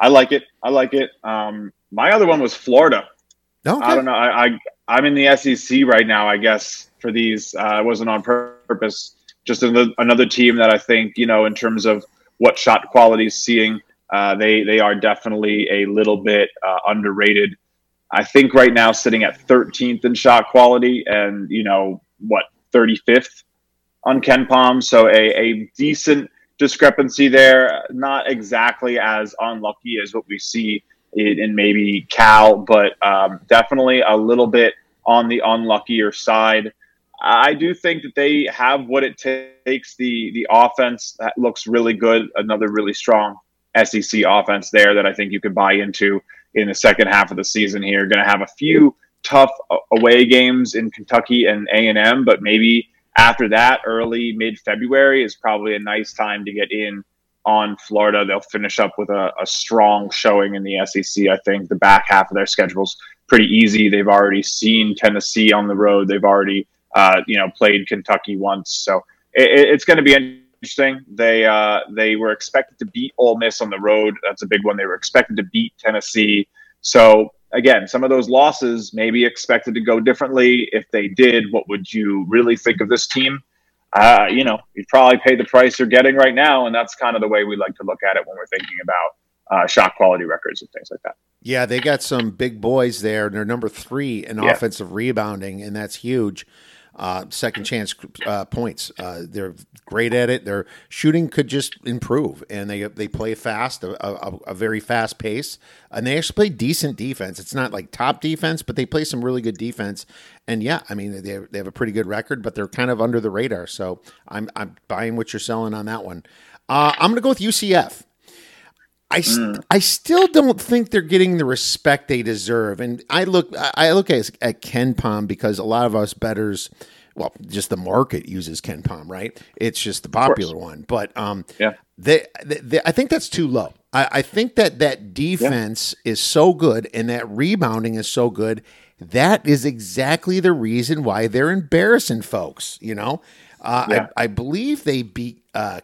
I like it. I like it. Um, my other one was Florida. Okay. I don't know. I, I I'm in the SEC right now. I guess for these, uh, it wasn't on purpose. Just another, another team that I think you know in terms of what shot quality is seeing. Uh, they they are definitely a little bit uh, underrated. I think right now sitting at 13th in shot quality, and you know what, 35th on KenPom. So a, a decent discrepancy there. Not exactly as unlucky as what we see in, in maybe Cal, but um, definitely a little bit on the unluckier side. I do think that they have what it takes. The the offense that looks really good. Another really strong SEC offense there that I think you could buy into in the second half of the season. Here, going to have a few tough away games in Kentucky and A and M, but maybe after that, early mid February is probably a nice time to get in on Florida. They'll finish up with a, a strong showing in the SEC. I think the back half of their schedule's pretty easy. They've already seen Tennessee on the road. They've already uh, you know, played Kentucky once. So it, it's going to be interesting. They uh, they were expected to beat Ole Miss on the road. That's a big one. They were expected to beat Tennessee. So again, some of those losses may be expected to go differently. If they did, what would you really think of this team? Uh, you know, you'd probably pay the price you're getting right now, and that's kind of the way we like to look at it when we're thinking about uh, shot quality records and things like that. Yeah, they got some big boys there. They're number three in yeah. offensive rebounding, and that's huge uh, second chance uh, points. Uh, they're great at it. Their shooting could just improve, and they they play fast, a, a, a, very fast pace, and they actually play decent defense. It's not like top defense, but they play some really good defense. And yeah, I mean they have, they have a pretty good record, but they're kind of under the radar. So I'm I'm buying what you're selling on that one. Uh, I'm going to go with UCF. I, mm. I still don't think they're getting the respect they deserve. And I look I look at, at KenPom because a lot of us bettors, well, just the market uses KenPom, right? It's just the popular one. But um, yeah, they, they, they, I think that's too low. I, I think that that defense yeah. is so good and that rebounding is so good. That is exactly the reason why they're embarrassing folks. You know, uh, yeah. I, I believe they beat uh,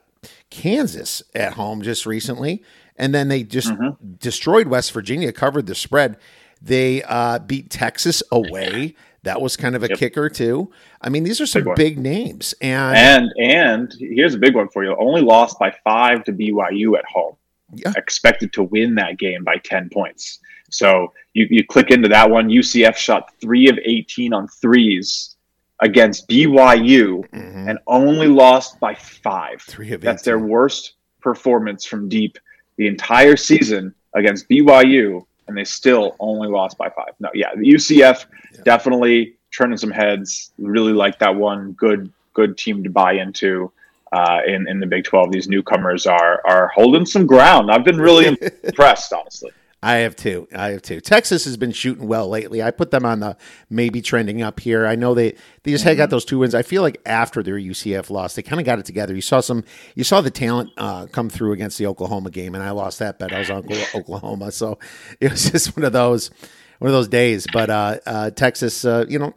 Kansas at home just recently and then they just mm-hmm. destroyed West Virginia, covered the spread. They uh, beat Texas away. That was kind of a yep. kicker too. I mean, these are some big, big, names, and and and here's a big one for you. Only lost by five to BYU at home. Yeah. Expected to win that game by ten points. So you, you click into that one. UCF shot three of eighteen on threes against BYU mm-hmm. and only lost by five. Three of 18. That's their worst performance from deep the entire season against BYU, and they still only lost by five. No, yeah, the UCF yeah. definitely turning some heads. Really like that one. Good, good team to buy into. Uh, in in the Big Twelve, these newcomers are are holding some ground. I've been really impressed, honestly. I have two. I have two. Texas has been shooting well lately. I put them on the maybe trending up here. I know they they just had got those two wins. I feel like after their UCF loss, they kind of got it together. You saw some. You saw the talent uh, come through against the Oklahoma game, and I lost that bet. I was on Oklahoma, so it was just one of those one of those days. But uh, uh, Texas, uh, you know,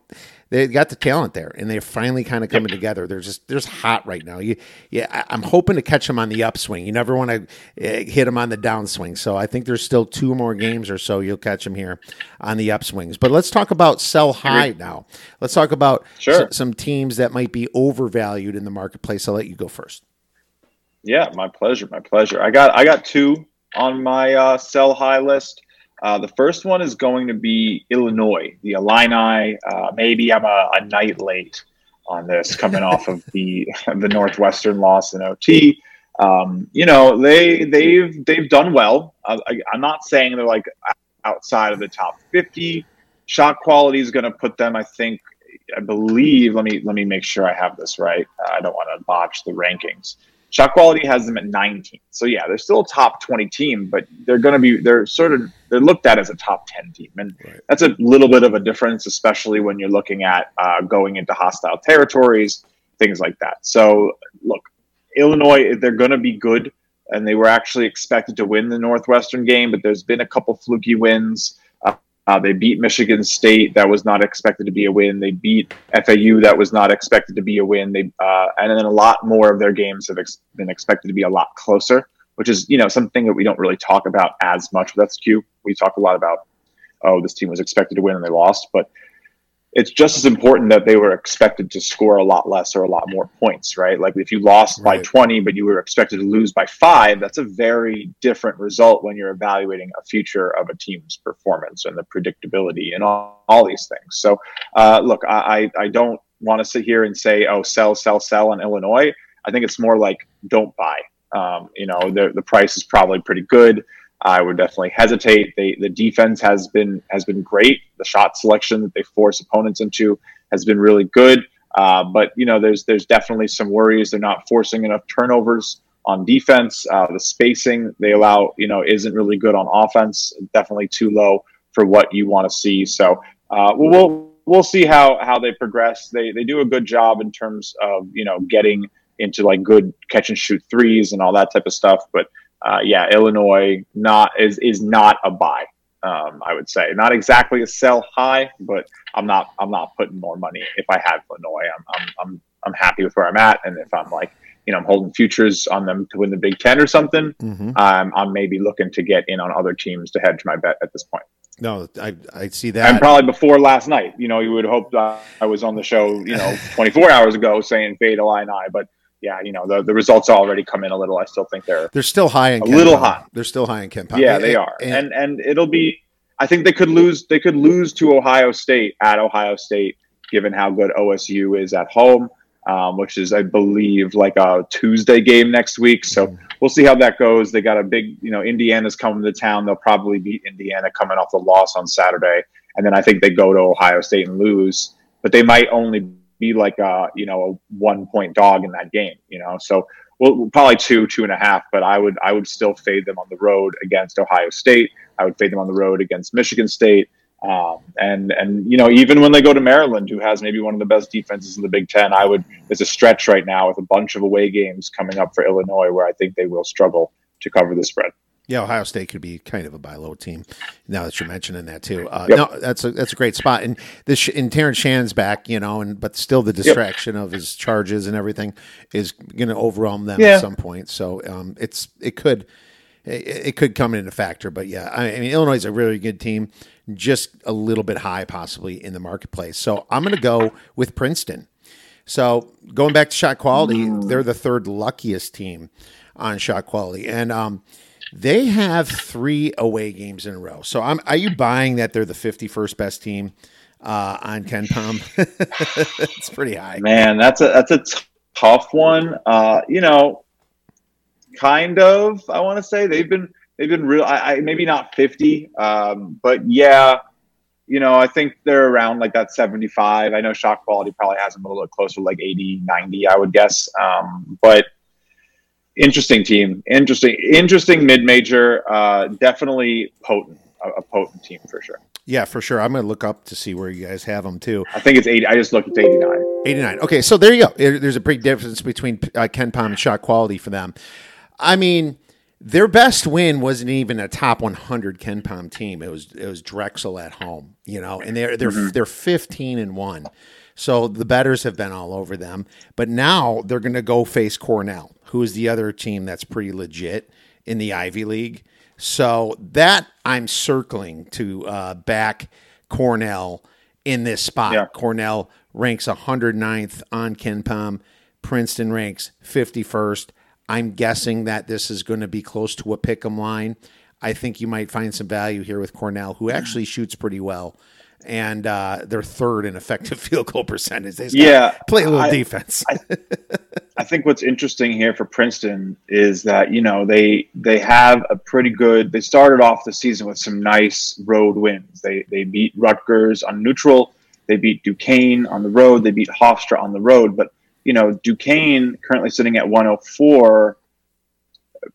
they got the talent there, and they're finally kind of coming yep. together. They're just they're just hot right now. You, yeah, I'm hoping to catch them on the upswing. You never want to uh, hit them on the downswing. So I think there's still two more games or so you'll catch them here on the upswings. But let's talk about sell high now. Let's talk about sure. s- some teams that might be overvalued in the marketplace. I'll let you go first. Yeah, my pleasure. My pleasure. I got I got two on my uh, sell high list. Uh, the first one is going to be Illinois, the Illini. Uh, maybe I'm a, a, night late on this, coming off of the the Northwestern loss in OT. Um, you know, they they've they've done well. I, am not saying they're like outside of the top 50. Shot quality is going to put them, I think, I believe. Let me let me make sure I have this right. I don't want to botch the rankings. Shot quality has them at 19. So yeah, they're still a top 20 team, but they're going to be they're sort of they're looked at as a top 10 team, and right. that's a little bit of a difference, especially when you're looking at uh, going into hostile territories, things like that. So look, Illinois, they're going to be good, and they were actually expected to win the Northwestern game, but there's been a couple fluky wins. Uh, they beat Michigan State. That was not expected to be a win. They beat FAU. That was not expected to be a win. They uh, and then a lot more of their games have ex- been expected to be a lot closer, which is you know something that we don't really talk about as much with SQ. We talk a lot about oh this team was expected to win and they lost, but it's just as important that they were expected to score a lot less or a lot more points, right? Like if you lost right. by 20, but you were expected to lose by five, that's a very different result when you're evaluating a future of a team's performance and the predictability and all, all these things. So, uh, look, I, I don't want to sit here and say, oh, sell, sell, sell in Illinois. I think it's more like don't buy. Um, you know, the, the price is probably pretty good. I would definitely hesitate. They, the defense has been has been great. The shot selection that they force opponents into has been really good. Uh, but you know, there's there's definitely some worries. They're not forcing enough turnovers on defense. Uh, the spacing they allow, you know, isn't really good on offense. Definitely too low for what you want to see. So uh, we'll we'll see how how they progress. They they do a good job in terms of you know getting into like good catch and shoot threes and all that type of stuff. But uh, yeah, Illinois not is is not a buy. Um, I would say not exactly a sell high, but I'm not I'm not putting more money if I have Illinois. I'm I'm I'm, I'm happy with where I'm at, and if I'm like you know I'm holding futures on them to win the Big Ten or something, mm-hmm. um, I'm maybe looking to get in on other teams to hedge my bet at this point. No, I I see that. And probably before last night, you know, you would hope I was on the show, you know, 24 hours ago saying fade Illini, but yeah, you know, the, the results already come in a little. I still think they're they're still high in a Ken little high. They're still high in KenPom. Yeah, they are, and, and and it'll be. I think they could lose. They could lose to Ohio State at Ohio State, given how good OSU is at home, um, which is, I believe, like a Tuesday game next week. So mm-hmm. we'll see how that goes. They got a big, you know, Indiana's coming to town. They'll probably beat Indiana coming off the loss on Saturday, and then I think they go to Ohio State and lose. But they might only be like a you know a one point dog in that game. You know, so well probably two two and a half. But I would I would still fade them on the road against Ohio State. I would fade them on the road against Michigan State. Um, and and you know even when they go to Maryland, who has maybe one of the best defenses in the Big Ten, I would there's a stretch right now with a bunch of away games coming up for Illinois where I think they will struggle to cover the spread. Yeah, Ohio State could be kind of a buy low team. Now that you're mentioning that too, uh, yep. no, that's a that's a great spot. And this and Terrence Shannon's back, you know, and but still the distraction yep. of his charges and everything is going to overwhelm them yeah. at some point. So um, it's it could it, it, could come in a factor, but yeah, I, I mean Illinois is a really good team, just a little bit high possibly in the marketplace. So I'm going to go with Princeton. So going back to shot quality, mm. they're the third luckiest team on shot quality, and um, they have three away games in a row. So I'm, are you buying that they're the 51st best team uh, on KenPom? it's pretty high. Man, that's a that's a t- tough one. Uh, you know, kind of. I want to say they've been they've been real. I, I maybe not 50, um, but yeah. You know, I think they're around like that 75. I know shot quality probably has them a little closer, like 80, 90, I would guess. Um, but interesting team. Interesting, interesting mid major. Uh, definitely potent, a, a potent team for sure. Yeah, for sure. I'm going to look up to see where you guys have them too. I think it's 80. I just looked at 89. 89. Okay, so there you go. There's a big difference between uh, KenPom and shot quality for them. I mean, their best win wasn't even a top 100 KenPom team. It was it was Drexel at home, you know, and they're they're mm-hmm. they're 15 and one. So the bettors have been all over them, but now they're going to go face Cornell, who is the other team that's pretty legit in the Ivy League. So that I'm circling to uh, back Cornell in this spot. Yeah. Cornell ranks 109th on KenPom. Princeton ranks 51st. I'm guessing that this is going to be close to a pick 'em line. I think you might find some value here with Cornell, who actually shoots pretty well and uh, they're third in effective field goal percentage. They yeah, play a little I, defense. I, I, think what's interesting here for Princeton is that you know they they have a pretty good. They started off the season with some nice road wins. They they beat Rutgers on neutral. They beat Duquesne on the road. They beat Hofstra on the road. But you know Duquesne currently sitting at 104.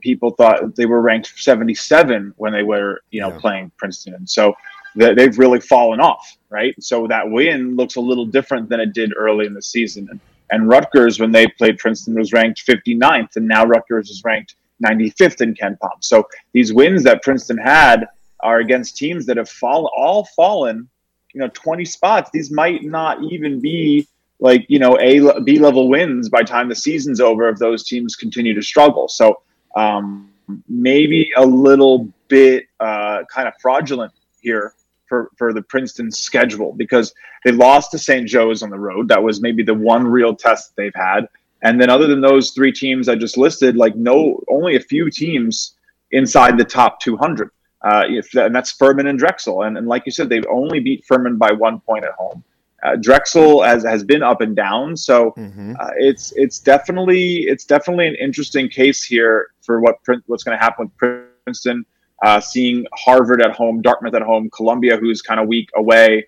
People thought they were ranked 77 when they were you know yeah. playing Princeton, and so they've really fallen off, right? So that win looks a little different than it did early in the season. And, and Rutgers, when they played Princeton, was ranked 59th, and now Rutgers is ranked 95th in KenPom. So these wins that Princeton had are against teams that have fall, all fallen, you know, 20 spots. These might not even be like, you know, A, B level wins by time the season's over if those teams continue to struggle. So um, maybe a little bit uh, kind of fraudulent here for, for the Princeton schedule because they lost to St. Joe's on the road. That was maybe the one real test they've had. And then other than those three teams I just listed, like no, only a few teams inside the top 200. Uh, if, and that's Furman and Drexel. And, and like you said, they've only beat Furman by one point at home. Uh, Drexel has, has been up and down, so mm-hmm. uh, it's it's definitely it's definitely an interesting case here for what what's going to happen with Princeton uh, seeing Harvard at home, Dartmouth at home, Columbia, who's kind of weak away,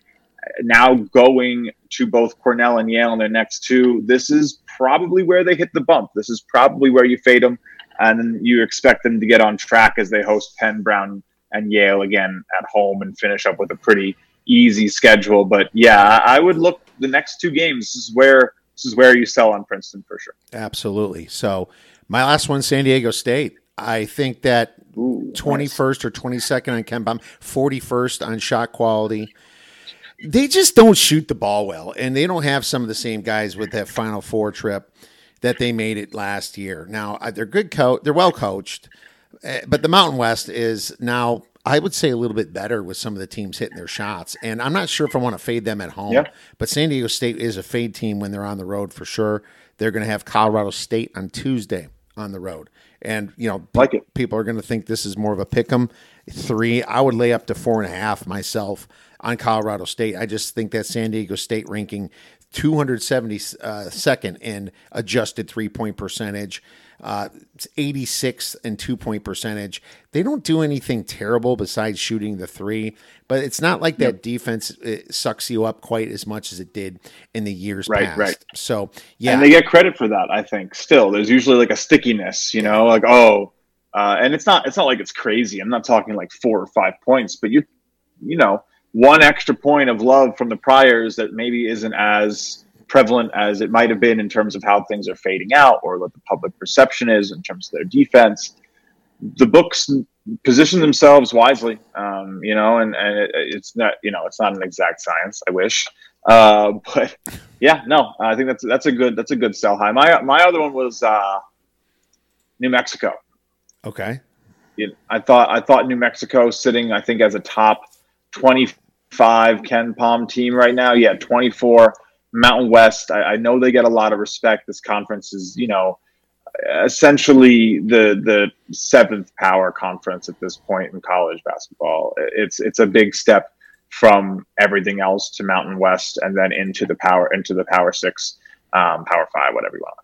now going to both Cornell and Yale in their next two. This is probably where they hit the bump. This is probably where you fade them, and you expect them to get on track as they host Penn, Brown, and Yale again at home and finish up with a pretty easy schedule. But yeah, I would look the next two games. This is where this is where you sell on Princeton for sure. Absolutely. So my last one, San Diego State. I think that twenty first nice. or twenty second on KenPom, forty first on shot quality. They just don't shoot the ball well, and they don't have some of the same guys with that Final Four trip that they made it last year. Now uh, they're good coach, they're well coached, eh, but the Mountain West is now. I would say a little bit better with some of the teams hitting their shots. And I'm not sure if I want to fade them at home, yeah. but San Diego State is a fade team when they're on the road for sure. They're going to have Colorado State on Tuesday on the road. And you know, like it. people are going to think this is more of a pick 'em three. I would lay up to four and a half myself on Colorado State. I just think that San Diego State ranking 272nd uh, in adjusted three point percentage uh, 86 and two point percentage. They don't do anything terrible besides shooting the three, but it's not like that defense sucks you up quite as much as it did in the years right, past. Right, So yeah, and they get credit for that. I think still there's usually like a stickiness, you know, like oh, uh, and it's not it's not like it's crazy. I'm not talking like four or five points, but you you know one extra point of love from the priors that maybe isn't as prevalent as it might have been in terms of how things are fading out or what the public perception is in terms of their defense. The books position themselves wisely, um, you know, and, and it, it's not, you know, it's not an exact science. I wish, uh, but yeah, no, I think that's that's a good that's a good sell high. My my other one was uh, New Mexico. Okay. I thought I thought New Mexico sitting I think as a top twenty five KenPom team right now. Yeah, twenty four Mountain West, I, I, know they get a lot of respect. This conference is, you know, essentially the the seventh power conference at this point in college basketball. It's it's a big step from everything else to Mountain West and then into the power into the Power Six, um, Power Five, whatever you want.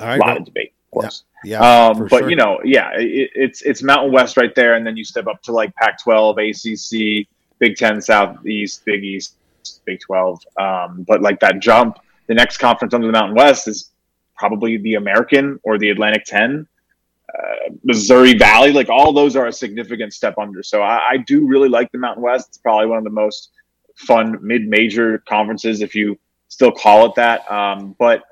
All right, a lot well, of debate, of course. Yeah, yeah um, but sure. you know, yeah, it, it's it's Mountain West right there, and then you step up to like Pac-12, ACC, Big Ten, Southeast, Big East Big 12. Um, but like that jump, the next conference under the Mountain West is probably the American or the Atlantic 10. uh, Missouri Valley, like all those are a significant step under. So I, I do really like the Mountain West. It's probably one of the most fun mid-major conferences, if you still call it that. Um, but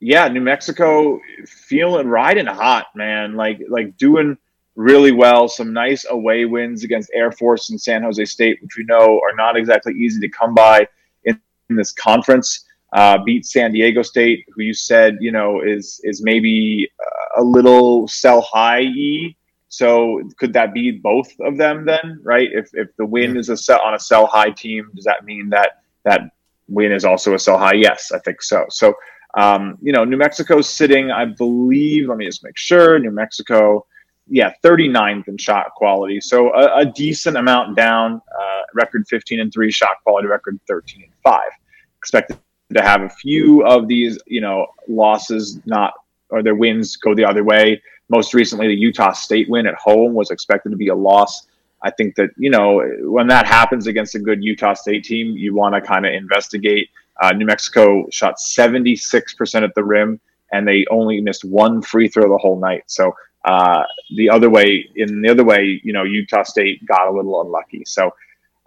yeah, New Mexico feeling riding hot, man. Like like doing really well. Some nice away wins against Air Force and San Jose State, which we know are not exactly easy to come by in, in this conference. Uh, beat San Diego State, who you said you know is is maybe a little sell high e. So could that be both of them then? Right? If if the win is a sell on a sell high team, does that mean that that win is also a sell high? Yes, I think so. So um, you know, New Mexico's sitting, I believe. Let me just make sure. New Mexico yeah, 39th in shot quality. So a, a decent amount down. Uh, record 15 and three, shot quality record 13 and five. Expected to have a few of these, you know, losses not or their wins go the other way. Most recently, the Utah State win at home was expected to be a loss. I think that you know when that happens against a good Utah State team, you want to kind of investigate. Uh, New Mexico shot 76% at the rim, and they only missed one free throw the whole night. So uh, the other way, in the other way, you know, Utah State got a little unlucky. So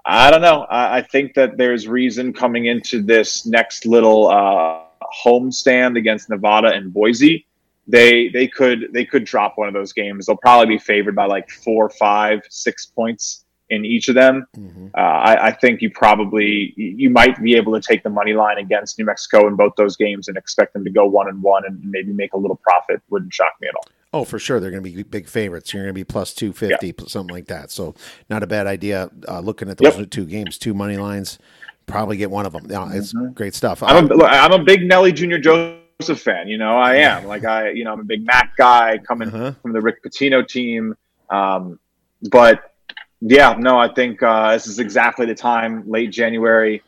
I don't know. I, I think that there's reason coming into this next little uh, home stand against Nevada and Boise. They they could they could drop one of those games. They'll probably be favored by like four, five, six points in each of them. Mm-hmm. Uh, I, I, think you probably you might be able to take the money line against New Mexico in both those games and expect them to go one and one and maybe make a little profit. Wouldn't shock me at all. Oh, for sure. They're going to be big favorites. You're going to be plus 250, yeah. something like that. So, not a bad idea. Uh, looking at those yep. two games, two money lines, probably get one of them. Yeah, it's mm-hmm. great stuff. I'm a, I'm a big Nelly Jr. Joseph fan. You know, I am. Like, I, you know, I'm a big Mac guy coming uh-huh. from the Rick Pitino team. Um, but yeah, no, I think uh, this is exactly the time, late January.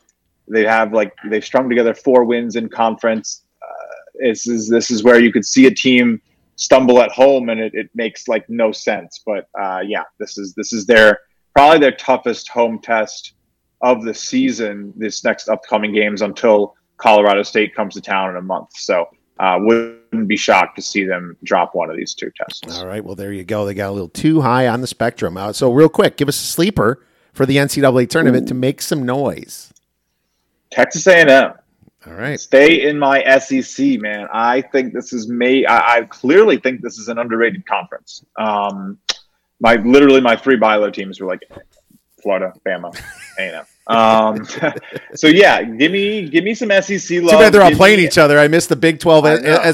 They have like, they've strung together four wins in conference. Uh, this is, this is where you could see a team stumble at home and it, it makes like no sense. But uh, yeah, this is this is their probably their toughest home test of the season. This next upcoming games until Colorado State comes to town in a month. So uh, wouldn't be shocked to see them drop one of these two tests. All right, well there you go. They got a little too high on the spectrum. Uh, so real quick, give us a sleeper for the NCAA tournament Ooh. to make some noise. Texas A&M. All right. Stay in my SEC, man. I think this is may. I, I clearly think this is an underrated conference. Um, my literally my three buy low teams were like Florida, Bama, A&M. Um, so yeah, give me give me some SEC love. Too bad they're all playing me, each other. I missed the Big Twelve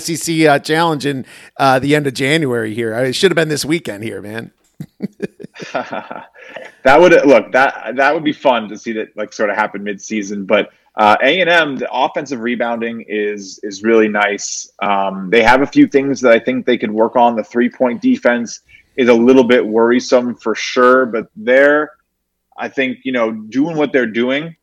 SEC uh, challenge in uh, the end of January. Here, it should have been this weekend here, man. that would look that that would be fun to see that like sort of happen mid season, but uh, A&M, the offensive rebounding is is really nice. Um, they have a few things that I think they could work on. The three point defense is a little bit worrisome for sure, but they're, I think, you know, doing what they're doing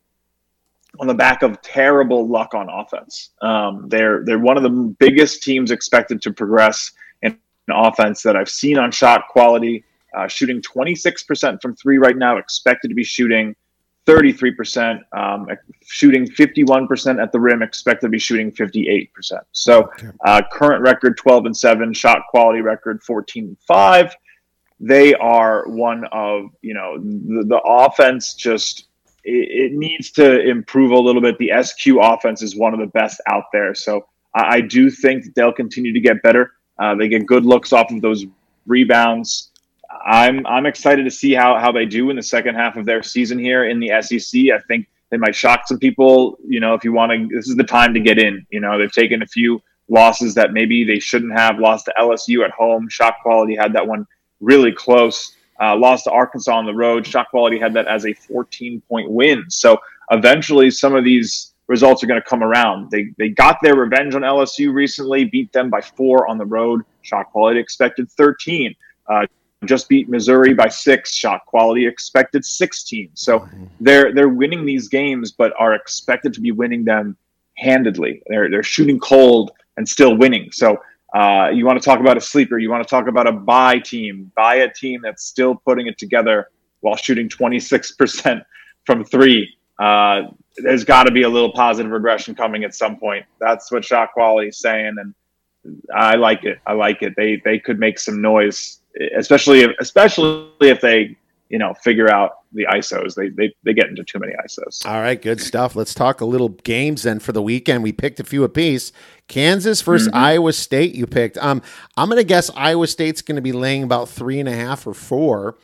on the back of terrible luck on offense. Um, they're they're one of the biggest teams expected to progress in offense that I've seen on shot quality. Uh, shooting 26% from three right now, expected to be shooting 33%, um, shooting 51% at the rim, expect to be shooting 58%. So, uh, current record 12 and 7, shot quality record 14 and 5. They are one of, you know, the, the offense just, it, it, needs to improve a little bit. The SQ offense is one of the best out there. So, I, I do think they'll continue to get better. Uh, they get good looks off of those rebounds. I'm I'm excited to see how how they do in the second half of their season here in the SEC. I think they might shock some people. You know, if you want to, this is the time to get in. You know, they've taken a few losses that maybe they shouldn't have. Lost to LSU at home. Shot quality had that one really close. Uh, lost to Arkansas on the road. Shot quality had that as a 14 point win. So eventually, some of these results are going to come around. They they got their revenge on LSU recently. Beat them by four on the road. Shot quality expected 13. Uh, just beat Missouri by six. Shot quality expected 16. So they're they're winning these games, but are expected to be winning them handedly. They're they're shooting cold and still winning. So uh, you want to talk about a sleeper? You want to talk about a buy team? Buy a team that's still putting it together while shooting 26% from three. Uh, there's got to be a little positive regression coming at some point. That's what shot quality is saying, and I like it. I like it. They they could make some noise, especially if, especially if they you know figure out the ISOs. They they they get into too many ISOs. All right, good stuff. Let's talk a little games then for the weekend. We picked a few apiece. Kansas versus Mm-hmm. Iowa State. You picked. Um, I'm going to guess Iowa State's going to be laying about three and a half or four.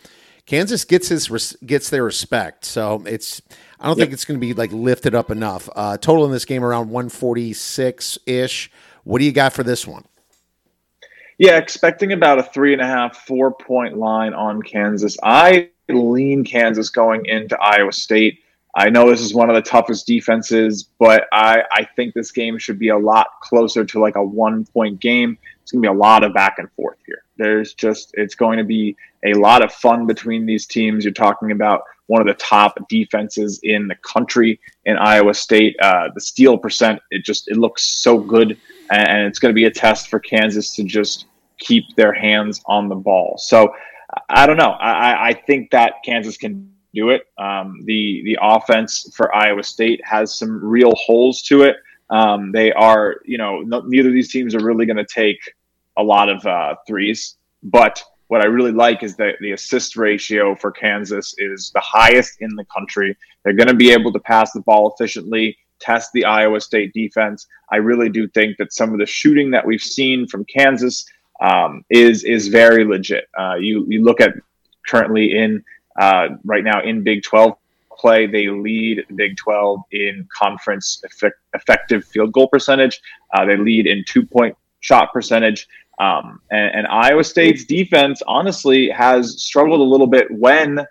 Kansas gets his res- gets their respect, so it's. I don't think it's going to be like lifted up enough. Uh, total in this game around 146 ish. What do you got for this one? Yeah, expecting about a three and a half, four point line on Kansas. I lean Kansas going into Iowa State. I know this is one of the toughest defenses, but I, I think this game should be a lot closer to like a one point game. It's going to be a lot of back and forth here. There's just, it's going to be a lot of fun between these teams. You're talking about one of the top defenses in the country in Iowa State. Uh, the steal percent, it just, it looks so good. And, it's going to be a test for Kansas to just keep their hands on the ball. So I don't know. I, I think that Kansas can do it. Um, the the offense for Iowa State has some real holes to it. Um, they are, you know, no, neither of these teams are really going to take a lot of uh, threes. But what I really like is that the assist ratio for Kansas is the highest in the country. They're going to be able to pass the ball efficiently, test the Iowa State defense. I really do think that some of the shooting that we've seen from Kansas um, is is very legit. Uh, you you look at currently in uh, right now in Big 12 play, they lead Big 12 in conference effect, effective field goal percentage. Uh, they lead in two point shot percentage. Um, and, and Iowa State's defense, honestly, has struggled a little bit when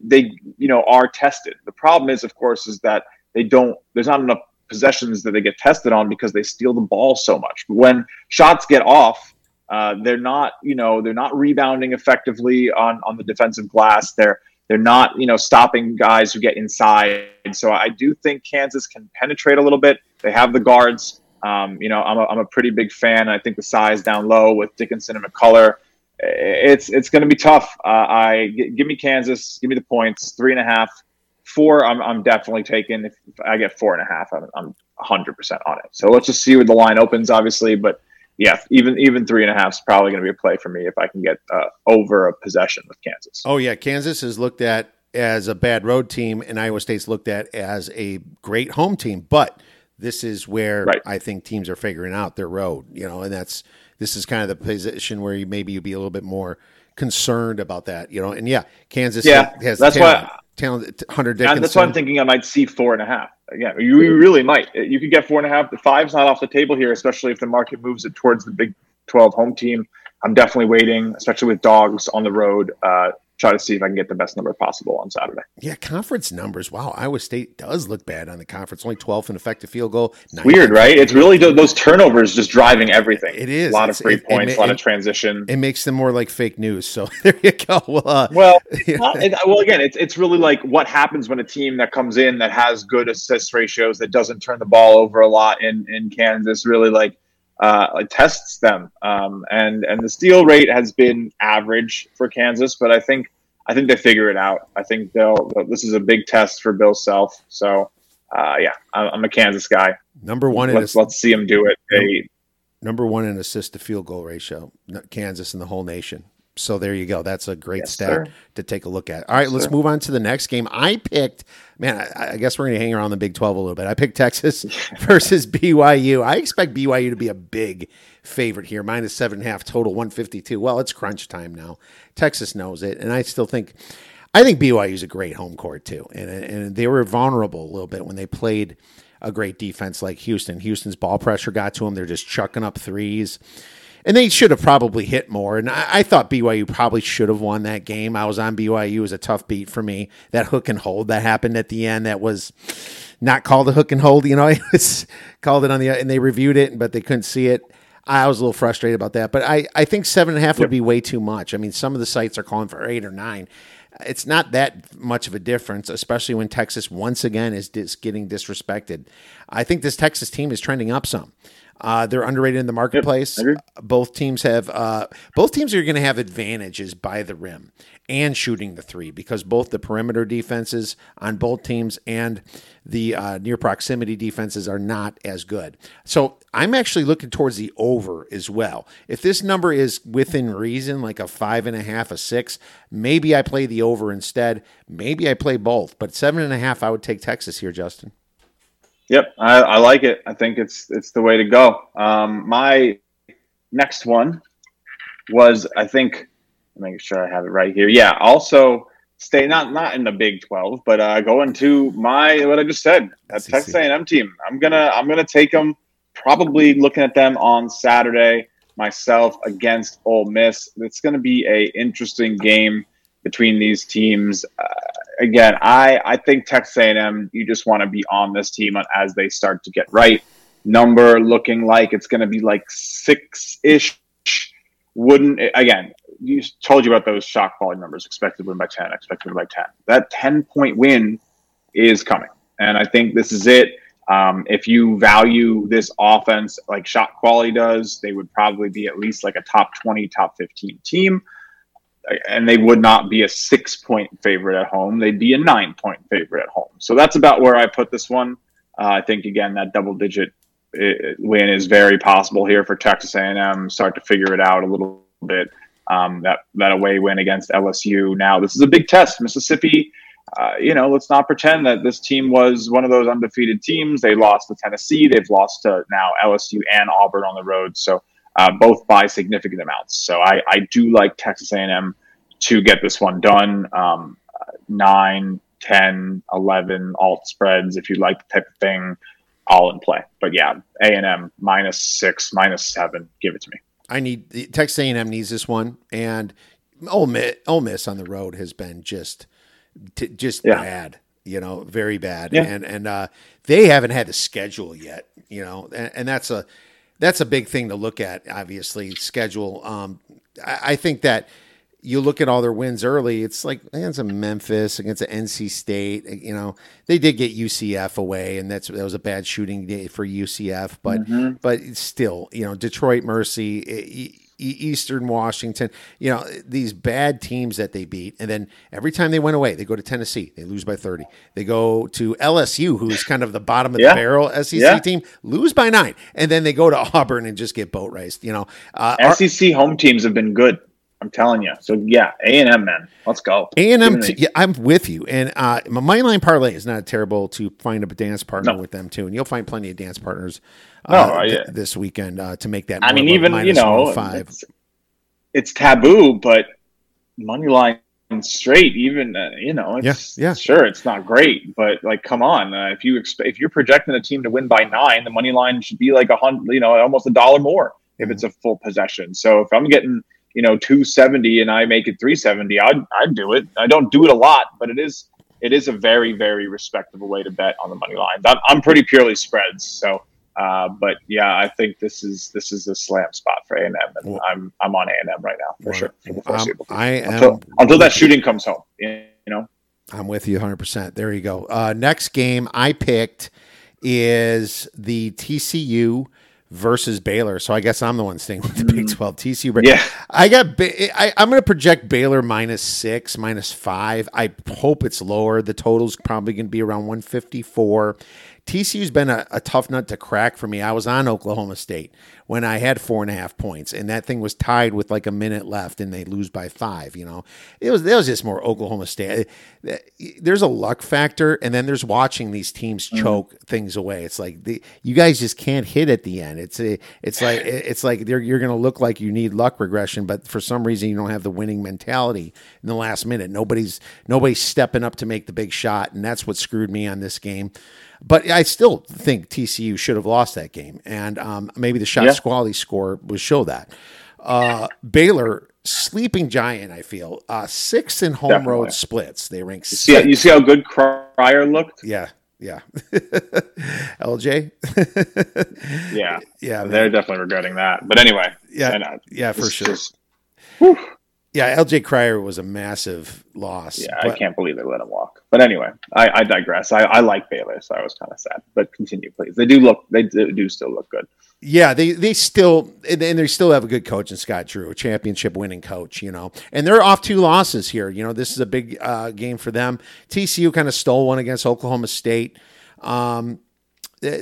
they, you know, are tested. The problem is, of course, is that they don't. There's not enough possessions that they get tested on because they steal the ball so much. When shots get off, uh, they're not, you know, they're not rebounding effectively on on the defensive glass. They're they're not, you know, stopping guys who get inside. So I do think Kansas can penetrate a little bit. They have the guards. Um, you know, I'm a, I'm a pretty big fan. I think the size down low with Dickinson and McCullar, it's it's going to be tough. Uh, I g- give me Kansas. Give me the points. Three and a half, four. I'm I'm definitely taking. If I get four and a half, I'm I'm 100 percent on it. So let's just see where the line opens, obviously. But yeah, even even three and a half is probably going to be a play for me if I can get uh, over a possession with Kansas. Oh yeah, Kansas is looked at as a bad road team, and Iowa State's looked at as a great home team. But this is where Right. I think teams are figuring out their road, you know, and that's this is kind of the position where you maybe you'd be a little bit more concerned about that, you know. And yeah, Kansas Yeah, has that's talent, why- talent Hunter And that's why I'm thinking I might see four and a half. Yeah, you you really might. You could get four and a half. The five's not off the table here, especially if the market moves it towards the Big 12 home team. I'm definitely waiting, especially with dogs on the road. Uh, try to see if I can get the best number possible on Saturday. Yeah, conference numbers. Wow, Iowa State does look bad on the conference. Only 12th in effective field goal. Weird, right? It's really those turnovers just driving everything. It is. a lot It's- of free it- it points, ma- a lot of transition. It makes them more like fake news. So there you go. Well, uh, Well, it- well, again, it's it's really like what happens when a team that comes in that has good assist ratios that doesn't turn the ball over a lot in in Kansas really like uh, tests them. Um, and and the steal rate has been average for Kansas, but I think I think they figure it out. I think they'll. This is a big test for Bill Self. So uh, yeah, I'm, a Kansas guy. number one Let's let's see him do it. They, number one in assist to field goal ratio. Kansas and the whole nation. So there you go. That's a great Yes, stat sir. to take a look at. All right, let's sir. move on to the next game. I picked, man, I, I guess we're going to hang around the Big 12 a little bit. I picked Texas versus BYU. I expect BYU to be a big favorite here, minus seven and a half total, 152. Well, it's crunch time now. Texas knows it. And I still think, I think BYU is a great home court too. And, and they were vulnerable a little bit when they played a great defense like Houston. Houston's ball pressure got to them. They're just chucking up threes. And they should have probably hit more. And I, I thought BYU probably should have won that game. I was on BYU. It was a tough beat for me. That hook and hold that happened at the end, that was not called a hook and hold. You know, it was called it on the, and they reviewed it, but they couldn't see it. I was a little frustrated about that. But I, I think seven and a half would be way too much. I mean, some of the sites are calling for eight or nine. It's not that much of a difference, especially when Texas once again is dis- getting disrespected. I think this Texas team is trending up some. Uh, they're underrated in the marketplace. agreed. both teams have uh, both teams are going to have advantages by the rim and shooting the three because both the perimeter defenses on both teams and the uh, near proximity defenses are not as good. So I'm actually looking towards the over as well. If this number is within reason, like a five and a half, a six, maybe I play the over instead. Maybe I play both, but seven and a half, I would take Texas here, Justin. Yep, I, I like it. I think it's it's the way to go. Um, my next one was I think make sure I have it right here. Yeah, also stay not not in the Big Twelve, but uh, going to my what I just said, that SEC. Texas A&M team. I'm gonna I'm gonna take them. Probably looking at them on Saturday myself against Ole Miss. It's going to be a interesting game between these teams. Uh, again, I I think Texas A&M. You just want to be on this team as they start to get right. Number looking like it's going to be like six ish. Wouldn't again? You told you about those shot quality numbers. Expected win by ten. Expected win by ten. That ten point win is coming, and I think this is it. Um, if you value this offense like shot quality does, they would probably be at least like a top 20, top 15 team. And they would not be a six point favorite at home. They'd be a nine point favorite at home. So that's about where I put this one. Uh, I think, again, that double digit uh, win is very possible here for Texas A&M. Start to figure it out a little bit. Um, that, that away win against LSU. Now, this is a big test. Mississippi uh, you know, let's not pretend that this team was one of those undefeated teams. They lost to Tennessee. They've lost to now LSU and Auburn on the road. So uh, both by significant amounts. So I, I do like Texas A&M to get this one done. Um, 9, 10, 11 alt spreads, if you like the type of thing, all in play. But yeah, A&M minus six, minus seven, give it to me. I need Texas A&M needs this one, and Ole Miss, Ole Miss on the road has been just t- just Yeah. bad, you know, very bad, Yeah. and and uh, they haven't had the schedule yet, you know, and, and that's a that's a big thing to look at. Obviously, schedule. Um, I, I think that you look at all their wins early. It's like against a Memphis, against an NC State. Eh, you know, they did get UCF away, and that's that was a bad shooting day for UCF. But mm-hmm. but still, you know, Detroit Mercy. Eh, e- E- Eastern Washington, you know, these bad teams that they beat. And then every time they went away, they go to Tennessee, they lose by 30. They go to LSU, who's kind of the bottom of Yeah. the barrel SEC Yeah. team, lose by nine. And then they go to Auburn and just get boat raced, you know. Uh, our- SEC home teams have been good. I'm telling you. So yeah, A&M, man. Let's go. A and M, yeah, I'm with you. And uh, my money line parlay is not terrible to find a dance partner No. with them too, and you'll find plenty of dance partners No, uh, I- th- this weekend uh, to make that. I mean, even you know, 105. it's, it's taboo, but money line straight, even uh, you know, it's Yeah, yeah. sure it's not great, but like, come on, uh, if you expect if you're projecting a team to win by nine, the money line should be like a hundred, you know, almost a dollar more if Mm-hmm. it's a full possession. So if I'm getting you know 270 and I make it 370, I'd I'd do it. I don't do it a lot, but it is it is a very very respectable way to bet on the money line. I'm, I'm pretty purely spreads, so. Uh, but yeah, I think this is this is a slam spot for A and M, and I'm I'm on A and M right now for Well, sure for um. I am until, until that shooting comes home. You know, I'm with you 100%. There you go. Uh, next game I picked is the TCU versus Baylor. So I guess I'm the one staying with the mm. Big 12 TCU. But. Yeah. I got, Ba- I, I'm going to project Baylor minus six, minus five. I hope it's lower. The total's probably going to be around 154. TCU's been a, a tough nut to crack for me. I was on Oklahoma State when I had four and a half points, and that thing was tied with like a minute left, and they lose by five. You know, it was that was just more Oklahoma State. Eh, eh, there's a luck factor, and then there's watching these teams mm-hmm. choke things away. It's like the, you guys just can't hit at the end. It's a, it's like it's like they're, you're going to look like you need luck regression, but for some reason you don't have the winning mentality in the last minute. Nobody's nobody's stepping up to make the big shot, and that's what screwed me on this game. But I still think TCU should have lost that game, and um, maybe the shot Yeah. quality score would show that. Uh, Baylor, sleeping giant, I feel uh, sixth in home Definitely. road splits. They rank see how, sixth. you see how good Cryer looked. Yeah, yeah. LJ, Yeah, yeah, man. they're definitely regretting that. But anyway, Yeah, uh, yeah, for sure. just- yeah. LJ Cryer was a massive loss. yeah, but- I can't believe they let him walk. But anyway, I, I digress. I, I like Baylor, so I was kind of sad. But continue, please. They do look. They do, do still look good. Yeah, they they still and they still have a good coach in Scott Drew, a championship winning coach, you know. And they're off two losses here. You know, this is a big uh, game for them. TCU kind of stole one against Oklahoma State. Um, I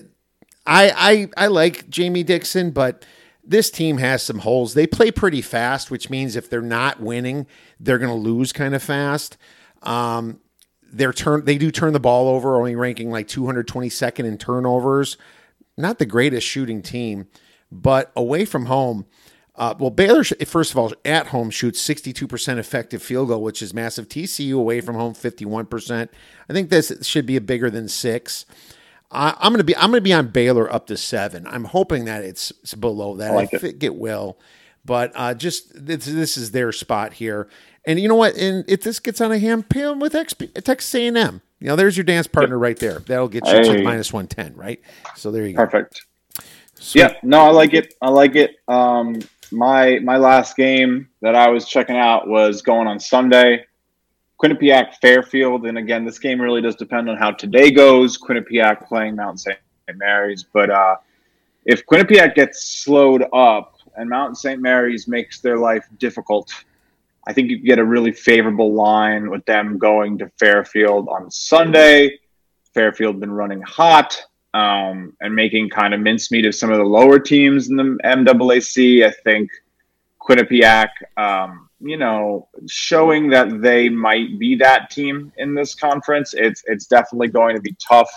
I I like Jamie Dixon, but this team has some holes. They play pretty fast, which means if they're not winning, they're going to lose kind of fast. Um, they're turn they do turn the ball over, only ranking like 222nd in turnovers not the greatest shooting team, but away from home. Uh, well, Baylor, first of all, at home shoots 62% effective field goal, which is massive. TCU away from home, 51%. I think this should be a bigger than six. I, am gonna be I'm gonna be on Baylor up to seven. I'm hoping that it's, it's below that. I, like I think it. it will, but uh, just this, this is their spot here. And you know what? And if this gets on a hand, pay them with XP, Texas A&M. You know, there's your dance partner right there. That'll get you hey. to minus 110, right? So there you go. Perfect. Sweet. Yeah, no, I like it. I like it. Um, my my last game that I was checking out was going on Sunday. Quinnipiac Fairfield, and again, this game really does depend on how today goes. Quinnipiac playing Mount St. Mary's, but uh, if Quinnipiac gets slowed up and Mount St. Mary's makes their life difficult, I think you get a really favorable line with them going to Fairfield on Sunday. Fairfield been running hot um, and making kind of mincemeat of some of the lower teams in the MAAC. I think Quinnipiac, um, you know, showing that they might be that team in this conference. It's it's definitely going to be tough.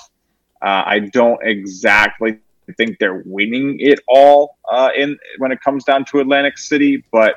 Uh, I don't exactly think they're winning it all uh, in when it comes down to Atlantic City, but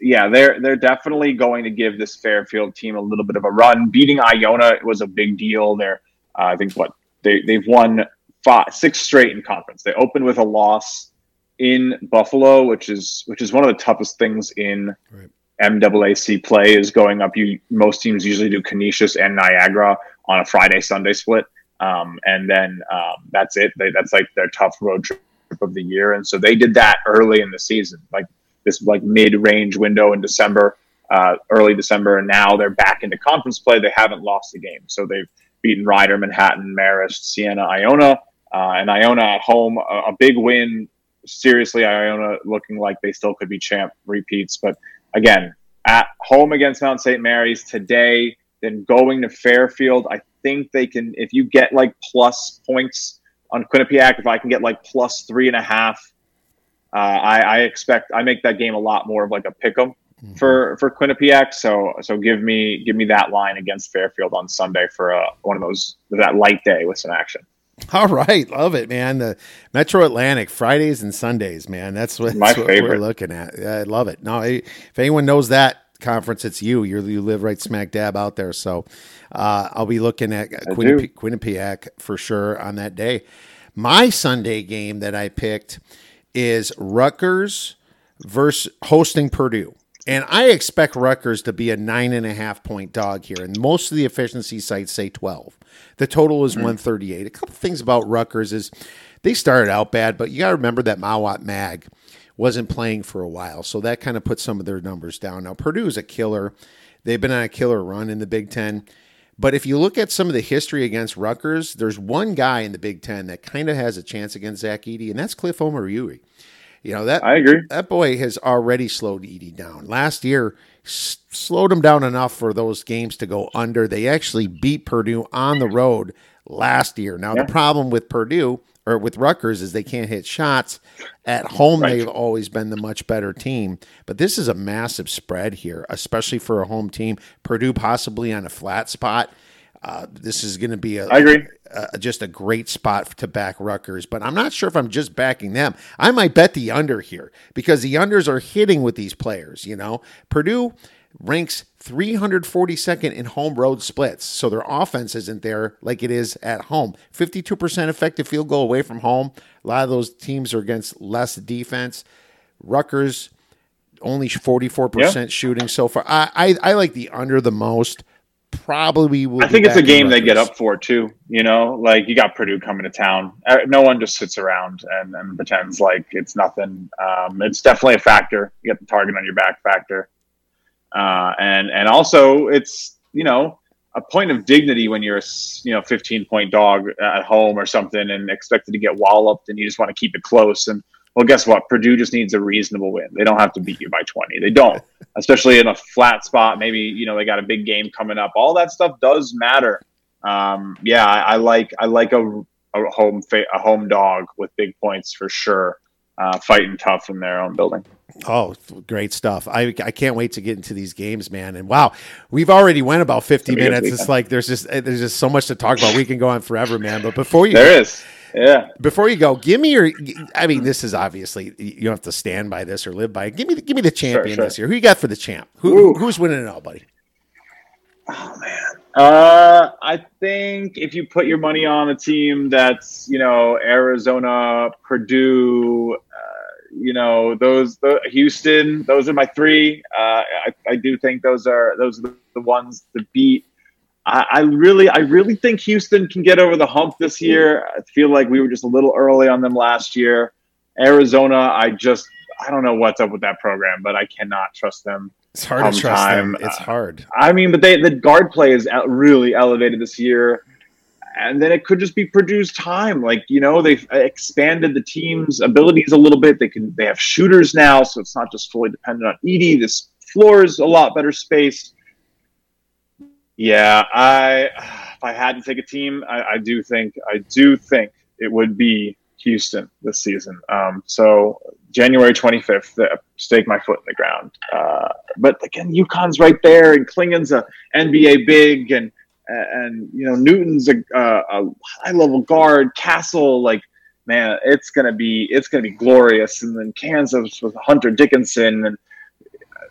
yeah, they're they're definitely going to give this Fairfield team a little bit of a run. Beating Iona was a big deal. They're uh, I think what they they've won five six straight in conference. They opened with a loss in Buffalo, which is which is one of the toughest things in right. MAAC play is going up. You most teams usually do Canisius and Niagara on a Friday Sunday split, um, and then um, that's it. They, that's like their tough road trip of the year, and so they did that early in the season. Like this like mid-range window in December, uh, early December, and now they're back into conference play. They haven't lost a game, so they've beaten Rider, Manhattan, Marist, Siena, Iona, uh, and Iona at home, a, a, big win. Seriously, Iona looking like they still could be champ repeats, but again, at home against Mount St. Mary's today, then going to Fairfield. I think they can if you get like plus points on Quinnipiac. If I can get like plus three and a half uh, I, I, expect I make that game a lot more of like a pick 'em mm-hmm. for for Quinnipiac. So so give me give me that line against Fairfield on Sunday for uh, one of those that light day with some action. All right, love it, man. The Metro Atlantic Fridays and Sundays, man. That's what, that's what we're looking at. I love it. No, if anyone knows that conference, it's you. you you live right smack dab out there. So uh, I'll be looking at Quinnipi- Quinnipiac for sure on that day. My Sunday game that I picked is Rutgers versus hosting Purdue. And I expect Rutgers to be a nine and a half point dog here. And most of the efficiency sites say 12. The total is mm-hmm. 138. A couple things about Rutgers is they started out bad, but you got to remember that Mawot Mag wasn't playing for a while. So that kind of put some of their numbers down. Now, Purdue is a killer. They've been on a killer run in the Big Ten. But if you look at some of the history against Rutgers, there's one guy in the Big Ten that kind of has a chance against Zach Edey, and that's Cliff Omoruyi. You know that I agree. That boy has already slowed Edey down. Last year, s- slowed him down enough for those games to go under. They actually beat Purdue on the road last year. Now yeah. the problem with Purdue or with Rutgers is they can't hit shots. At home, right. they've always been the much better team. But this is a massive spread here, especially for a home team. Purdue possibly on a flat spot. Uh, this is going to be a, I agree. A, just a great spot to back Rutgers, but I'm not sure if I'm just backing them. I might bet the under here because the unders are hitting with these players. You know, Purdue ranks 342nd in home road splits. So their offense isn't there like it is at home. 52% effective field goal away from home. A lot of those teams are against less defense. Rutgers only 44% yeah. shooting so far. I, I, I like the under the most. Probably will. I think it's a game they get up for too. You know, like you got Purdue coming to town. Uh, no one just sits around and, and pretends like it's nothing. Um, it's definitely a factor. You get the target on your back factor. Uh, and and also it's you know a point of dignity when you're a you know 15 point dog at home or something and expected to get walloped and you just want to keep it close and well guess what purdue just needs a reasonable win they don't have to beat you by 20 they don't especially in a flat spot maybe you know they got a big game coming up all that stuff does matter um, yeah I, I like i like a, a home fa- a home dog with big points for sure uh, fighting tough in their own building Oh, great stuff! I I can't wait to get into these games, man. And wow, we've already went about fifty It's gonna be a good minutes. It's like there's just there's just so much to talk about. We can go on forever, man. But before you there is yeah before you go, give me your. I mean, this is obviously you don't have to stand by this or live by it. Give me the, give me the champion sure. this year. Who you got for the champ? Who Ooh. who's winning it all, buddy? Oh man. Uh, I think if you put your money on a team that's you know Arizona, Purdue, uh, you know those the Houston, those are my three. Uh, I, I do think those are those are the ones to beat. I, I really, I really think Houston can get over the hump this year. I feel like we were just a little early on them last year. Arizona, I just, I don't know what's up with that program, but I cannot trust them. It's hard to trust them. It's uh, hard. I mean, but they the guard play is really elevated this year, and then it could just be Purdue's time. Like you know, they've expanded the team's abilities a little bit. They can they have shooters now, so it's not just fully dependent on Edey. This floor is a lot better space. Yeah, I if I had to take a team, I, I do think I do think it would be Houston this season. Um, so January 25th, uh, stake my foot in the ground. Uh, but again, UConn's right there, and Clingan's a NBA big, and and you know Newton's a, a, a high level guard. Castle, like man, it's gonna be it's gonna be glorious. And then Kansas with Hunter Dickinson and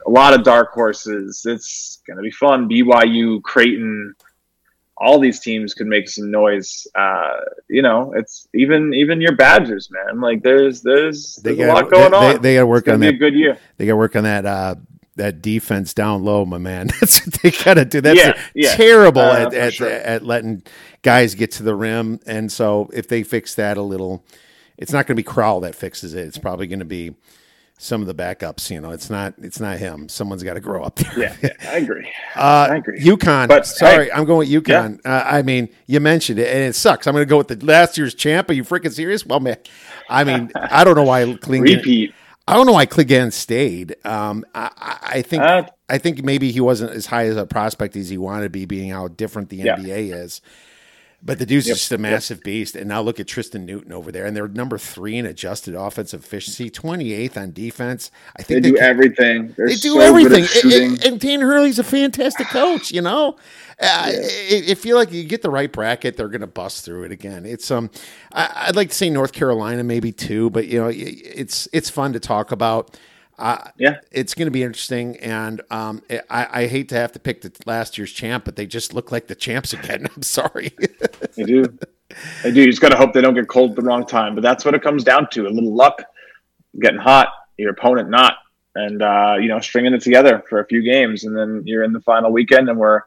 a lot of dark horses. It's gonna be fun. BYU, Creighton, all these teams could make some noise. Uh, you know, it's even even your Badgers, man. Like there's there's, there's a lot going they, on. They, they got to work on be that. a good year. They got to work on that. Uh, that defense down low, my man. That's what they got to do. That's Yeah, yeah. terrible Uh, at at, sure. at letting guys get to the rim. And so if they fix that a little, it's not going to be Crowl that fixes it. It's probably going to be some of the backups. You know, it's not it's not him. Someone's got to grow up there. Yeah, yeah, I agree. Uh, I agree. UConn. But, sorry, hey, I'm going with UConn. Uh, I mean, you mentioned it, and it sucks. I'm going to go with the last year's champ. Are you freaking serious? Well, man, I mean, I don't know why Clingan. Repeat. I don't know why Clingan stayed. Um, I, I I think Uh, I think maybe he wasn't as high as a prospect as he wanted to be, being how different the Yeah. NBA is. But the dude's Yep, just a massive beast. And now look at Tristan Newton over there, and they're number three in adjusted offensive efficiency, 28th on defense. I think They think do can- everything. They're they do so everything. And-. And, Hurley's a fantastic coach. You know, uh, I, I feel like you get the right bracket, they're going to bust through it again. It's um, I, I'd like to say North Carolina maybe too, but you know, it's it's fun to talk about. Uh, Yeah. it's going to be interesting, and um, I, I hate to have to pick the last year's champ, but they just look like the champs again. I'm sorry. They do. They do. You just got to hope they don't get cold at the wrong time. But that's what it comes down to: a little luck, getting hot, your opponent not, and uh, you know, stringing it together for a few games, and then you're in the final weekend, and we're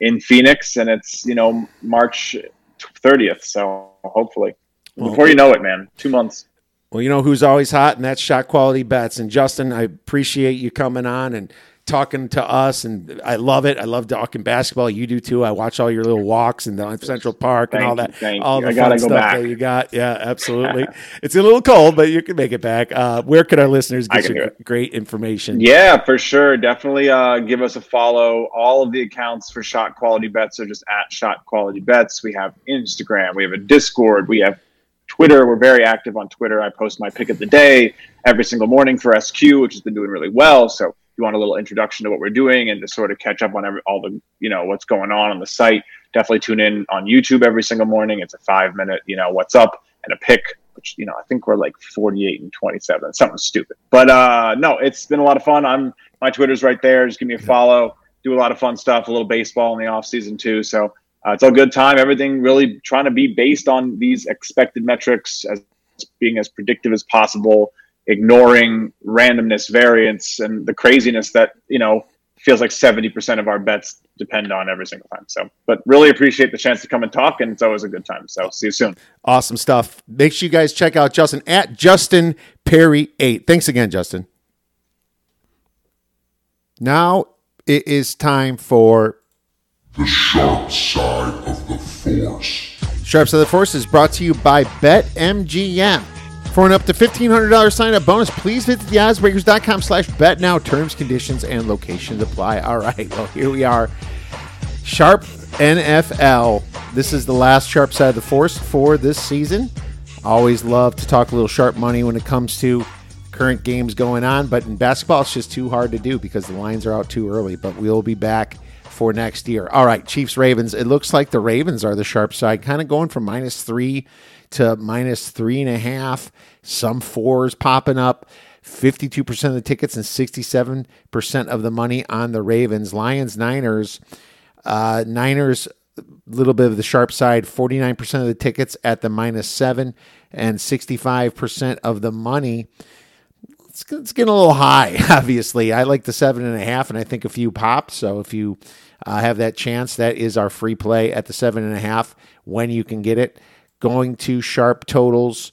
in Phoenix, and it's you know March 30th. So hopefully, Well- before you know it, man, two months. Well, you know who's always hot, and that's shot quality bets. And Justin, I appreciate you coming on and talking to us, and I love it. I love talking basketball. You do too. I watch all your little walks in the Central Park and Thank all you, that. thank all you. the I fun go stuff back. that you got. Yeah, absolutely. it's a little cold, but you can make it back. Uh, where could our listeners get your great information? Yeah, for sure. Definitely uh, give us a follow. All of the accounts for Shot Quality Bets are just at Shot Quality Bets. We have Instagram, we have a Discord, we have Twitter. We're very active on Twitter. I post my pick of the day every single morning for SQ, which has been doing really well. So if you want a little introduction to what we're doing and to sort of catch up on every, all the you know what's going on on the site, definitely tune in on YouTube every single morning. It's a five minute you know what's up and a pick which you know I think we're like 48 and 27, something stupid. But uh, no, it's been a lot of fun. I'm my Twitter's right there. Just give me a follow. Do a lot of fun stuff. A little baseball in the off season too. So uh, it's a good time. Everything really trying to be based on these expected metrics as being as predictive as possible, ignoring randomness, variance, and the craziness that you know feels like 70% of our bets depend on every single time. So, but really appreciate the chance to come and talk, and it's always a good time. So, see you soon. Awesome stuff. Make sure you guys check out Justin at Justin Perri eight. Thanks again, Justin. Now it is time for The sharp side of the force. Sharp Side of the Force is brought to you by BetMGM. For an up to $1,500 sign-up bonus, please visit theoddsbreakers.com slash bet now. Terms, conditions, and locations apply. All right, well, here we are. Sharp NFL. This is the last Sharp Side of the Force for this season. Always love to talk a little sharp money when it comes to current games going on, but in basketball, it's just too hard to do because the lines are out too early. But we'll be back for next year. All right, Chiefs Ravens. It looks like the Ravens are the sharp side, kind of going from minus three to minus three and a half. Some fours popping up. 52% of the tickets and 67% of the money on the Ravens. Lions, Niners. Uh, Niners, a little bit of the sharp side, 49% of the tickets at the minus seven and 65% of the money it's, it's getting a little high, obviously. I like the seven and a half, and I think a few pops. So if you uh, have that chance, that is our free play at the seven and a half when you can get it. Going to sharp totals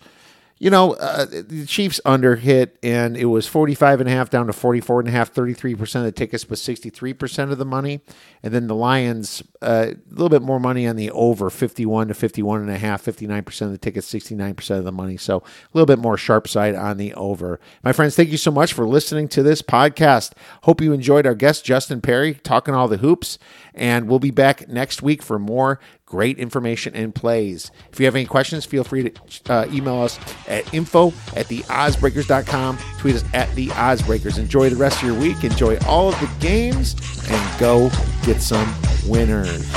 you know, uh, the Chiefs under hit, and it was 45 and a half down to 44 and a half, 33% of the tickets, but 63% of the money. And then the Lions, uh, a little bit more money on the over, 51 to 51 and a half, 59% of the tickets, 69% of the money. So a little bit more sharp side on the over. My friends, thank you so much for listening to this podcast. Hope you enjoyed our guest, Justin Perri, talking all the hoops. And we'll be back next week for more great information and plays. If you have any questions, feel free to uh, email us at info at theoddsbreakers.com. Tweet us at the oddsbreakers. Enjoy the rest of your week. Enjoy all of the games and go get some winners.